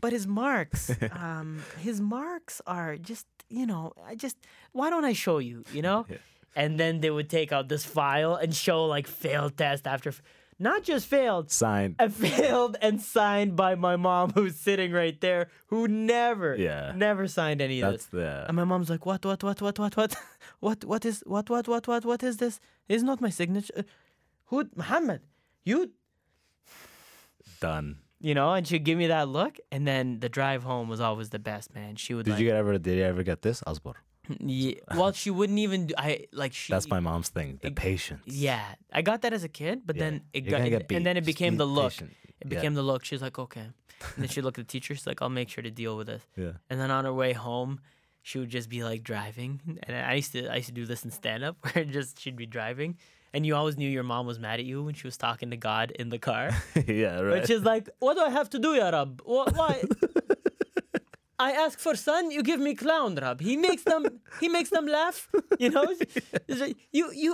but his marks, um, his marks are just, you know, I just, why don't I show you, you know? And then they would take out this file and show like failed test after, f- not just failed, Signed. and failed and signed by my mom who's sitting right there who never Yeah. never signed any of That's this the. and my mom's like what what what what what what what what is what what what what what is this it's not my signature who Muhammad you done. You know and she'd give me that look and then the drive home was always the best man she would Did like you ever? Did you ever get this, Abbas? Yeah. Well, she wouldn't even. Do, I like she. That's my mom's thing. The patience. Yeah, I got that as a kid, but Yeah. then it You're got, gonna and then it became the look. patient. It Yeah. became the look. She's like, okay. And then she looked at the teacher. She's like, I'll make sure to deal with this. Yeah. And then on her way home, she would just be like driving. And I used to I used to do this in stand up where just she'd be driving. And you always knew your mom was mad at you when she was talking to God in the car. yeah, right. Which is like, what do I have to do, ya Rab? Wh- Why? I ask for son, you give me clown, Rab. He makes them he makes them laugh. You know? Like, you you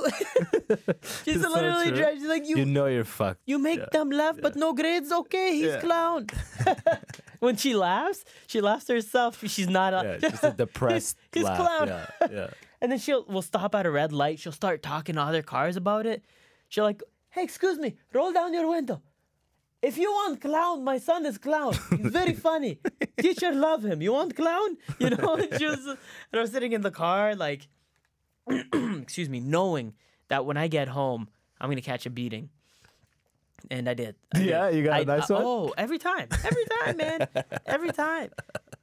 She's It's so literally true. dri- she's like you you know you're fucked. you make them laugh, but no grades. Okay, he's Yeah. clown. when she laughs, she laughs herself. She's not. Yeah, just a depressed he's laugh. clown. Yeah, yeah. And then she'll will stop at a red light. She'll start talking to other cars about it. She'll like, hey, excuse me, roll down your window. If you want clown, my son is clown. He's very funny. Teacher love him. You want clown? You know, and she was, and I was sitting in the car like, excuse me, knowing that when I get home, I'm gonna catch a beating. And I did. I did. Yeah, you got a nice I- one? Oh, every time, every time, man, every time.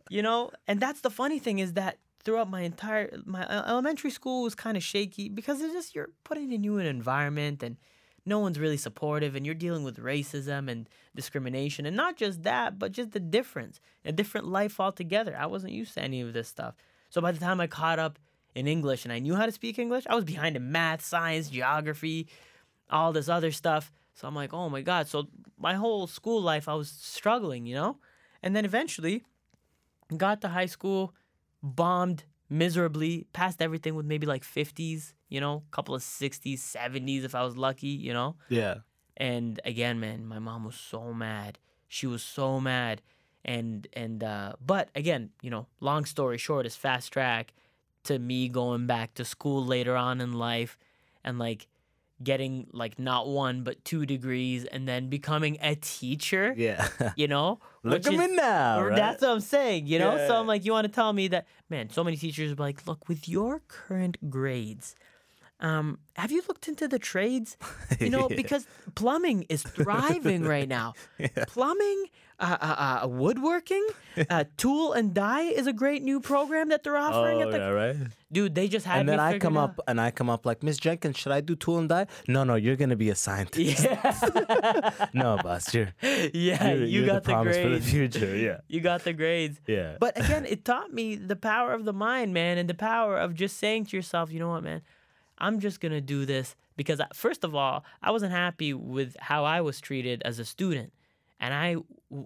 You know, and that's the funny thing is that throughout my entire my uh, elementary school was kind of shaky because it's just you're putting in you an environment and no one's really supportive and you're dealing with racism and discrimination and not just that but just the difference a different life altogether. I wasn't used to any of this stuff. So by the time i caught up in english and i knew how to speak english i was behind in math science geography all this other stuff. So i'm like oh my god. So my whole school life i was struggling you know? And then eventually got to high school bombed miserably passed everything with maybe like 50s you know a couple of 60s 70s if i was lucky you know? Yeah. and again man my mom was so mad. She was so mad. And and uh but again you know long story short is fast track to me going back to school later on in life. And like getting like not one but two degrees and then becoming a teacher Yeah. you know Look at me now, right? That's what I'm saying, you know? So I'm like, you want to tell me that, man, so many teachers are like, look, with your current grades, um, have you looked into the trades? You know, because plumbing is thriving right now. Plumbing, uh, uh, uh, woodworking, uh, tool and die is a great new program that they're offering. Oh, at the, yeah, right. Dude, they just had And then I come up and I come up like, Miss Jenkins, should I do tool and die? No, no, you're gonna be a scientist. Yeah, no, boss, you're, yeah, you're, you you're got the the, promise for the grades. future. Yeah, You got the grades. yeah. But again, it taught me the power of the mind, man, and the power of just saying to yourself, you know what, man, I'm just gonna do this because uh, first of all, I wasn't happy with how I was treated as a student, and I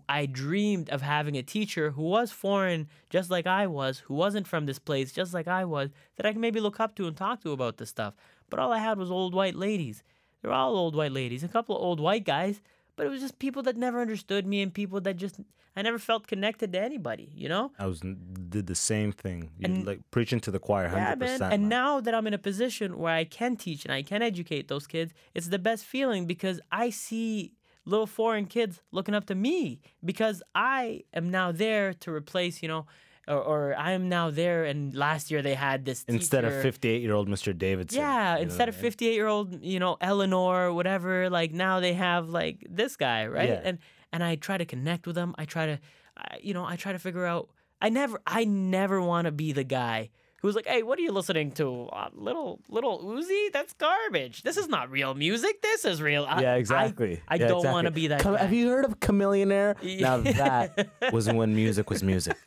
I dreamed of having a teacher who was foreign, just like I was, who wasn't from this place, just like I was, that I could maybe look up to and talk to about this stuff. But all I had was old white ladies. They're all old white ladies, a couple of old white guys, but it was just people that never understood me and people that just I never felt connected to anybody, you know? I was did the same thing. You, And- like preaching to the choir, hundred Yeah, man. percent. And now that I'm in a position where I can teach and I can educate those kids, it's the best feeling because I see little foreign kids looking up to me because I am now there to replace, you know, or, or I am now there. And last year they had this instead of fifty-eight-year-old Mr. Davidson. Yeah, instead of I mean? 58 year old, you know, Eleanor, whatever, like now they have like this guy, right? Yeah. And and I try to connect with them. I try to, I, you know, I try to figure out. I never, I never want to be the guy who's like, "Hey, what are you listening to? Uh, little, little Uzi? That's garbage. This is not real music. This is real." I- Yeah, exactly. I, Yeah, don't want to be that. Have you heard of Chamillionaire? Now that was when music was music.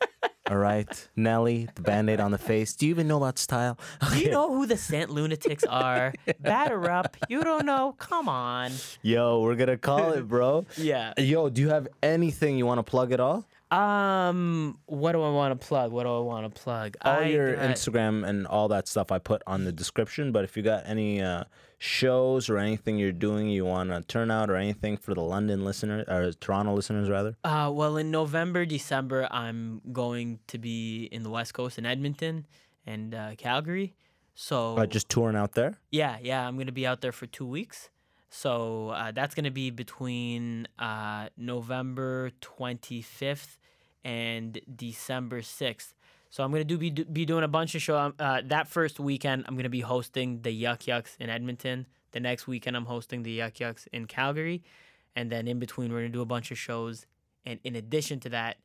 All right, Nelly, the band-aid on the face. Do you even know about style? Do you know who the St. Lunatics are? Batter up. You don't know? Come on. Yo, we're gonna call it, bro. Yeah. Yo, do you have anything you want to plug at all? Um, what do I want to plug? What do I want to plug? All I your got- Instagram and all that stuff I put on the description. But if you got any uh, shows or anything you're doing you want to turn out or anything for the London listeners or Toronto listeners rather, Uh, well, in November, December, I'm going to be in the West Coast in Edmonton and uh, Calgary. So uh, just touring out there. yeah, yeah, I'm gonna be out there for two weeks. So uh, that's gonna be between uh, November 25th and December 6th. So I'm gonna do be be doing a bunch of show. Uh, that first weekend, I'm gonna be hosting the Yuk Yuk's in Edmonton. The next weekend, I'm hosting the Yuk Yuk's in Calgary, and then in between, we're gonna do a bunch of shows. And in addition to that,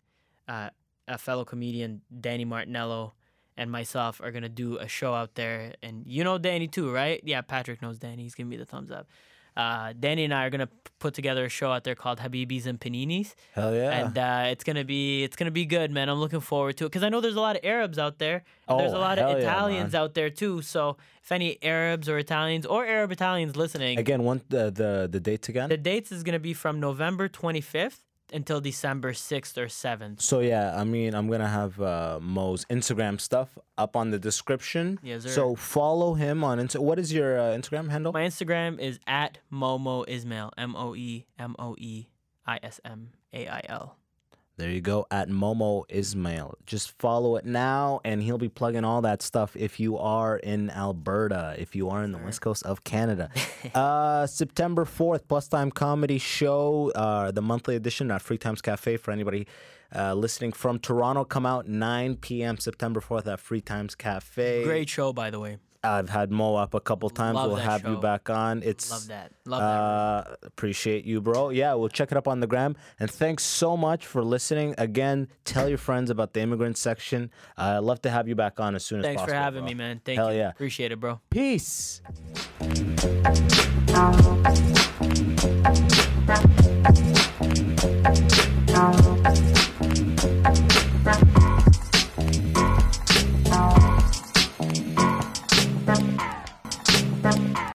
uh, a fellow comedian, Danny Martinello, and myself are gonna do a show out there. And you know Danny too, right? Yeah, Patrick knows Danny. He's giving me the thumbs up. Uh, Danny and I are gonna put together a show out there called Habibis and Paninis, Hell yeah. and uh, it's gonna be it's gonna be good, man. I'm looking forward to it because I know there's a lot of Arabs out there. and there's a Oh, lot of Italians man. out there too. So if any Arabs or Italians or Arab Italians listening, Again, one the the, the dates again. the dates is gonna be from November 25th until December 6th or 7th. So yeah, I mean, I'm gonna have uh, Moe's Instagram stuff up on the description. Yes, sir. So follow him on Insta. What is your uh, Instagram handle? My Instagram is at Moe Moe Ismail. M O E M O E I S M A I L. There you go at Moe Moe Ismail. Just follow it now, and he'll be plugging all that stuff if you are in Alberta, if you are in the west coast of Canada. uh, September 4th, Plus Time Comedy Show, uh, the monthly edition at Free Times Cafe for anybody uh, listening from Toronto. Come out 9 p.m. September 4th at Free Times Cafe. Great show, by the way. I've had Moe up a couple times. Love we'll have show. you back on. It's love that. Love uh, that. Appreciate you, bro. Yeah, we'll check it up on the gram. And thanks so much for listening. Again, tell your friends about the immigrant section. i uh, love to have you back on as soon thanks as possible. Thanks for having bro. me, man. Thank Hell you. yeah. Appreciate it, bro. Peace.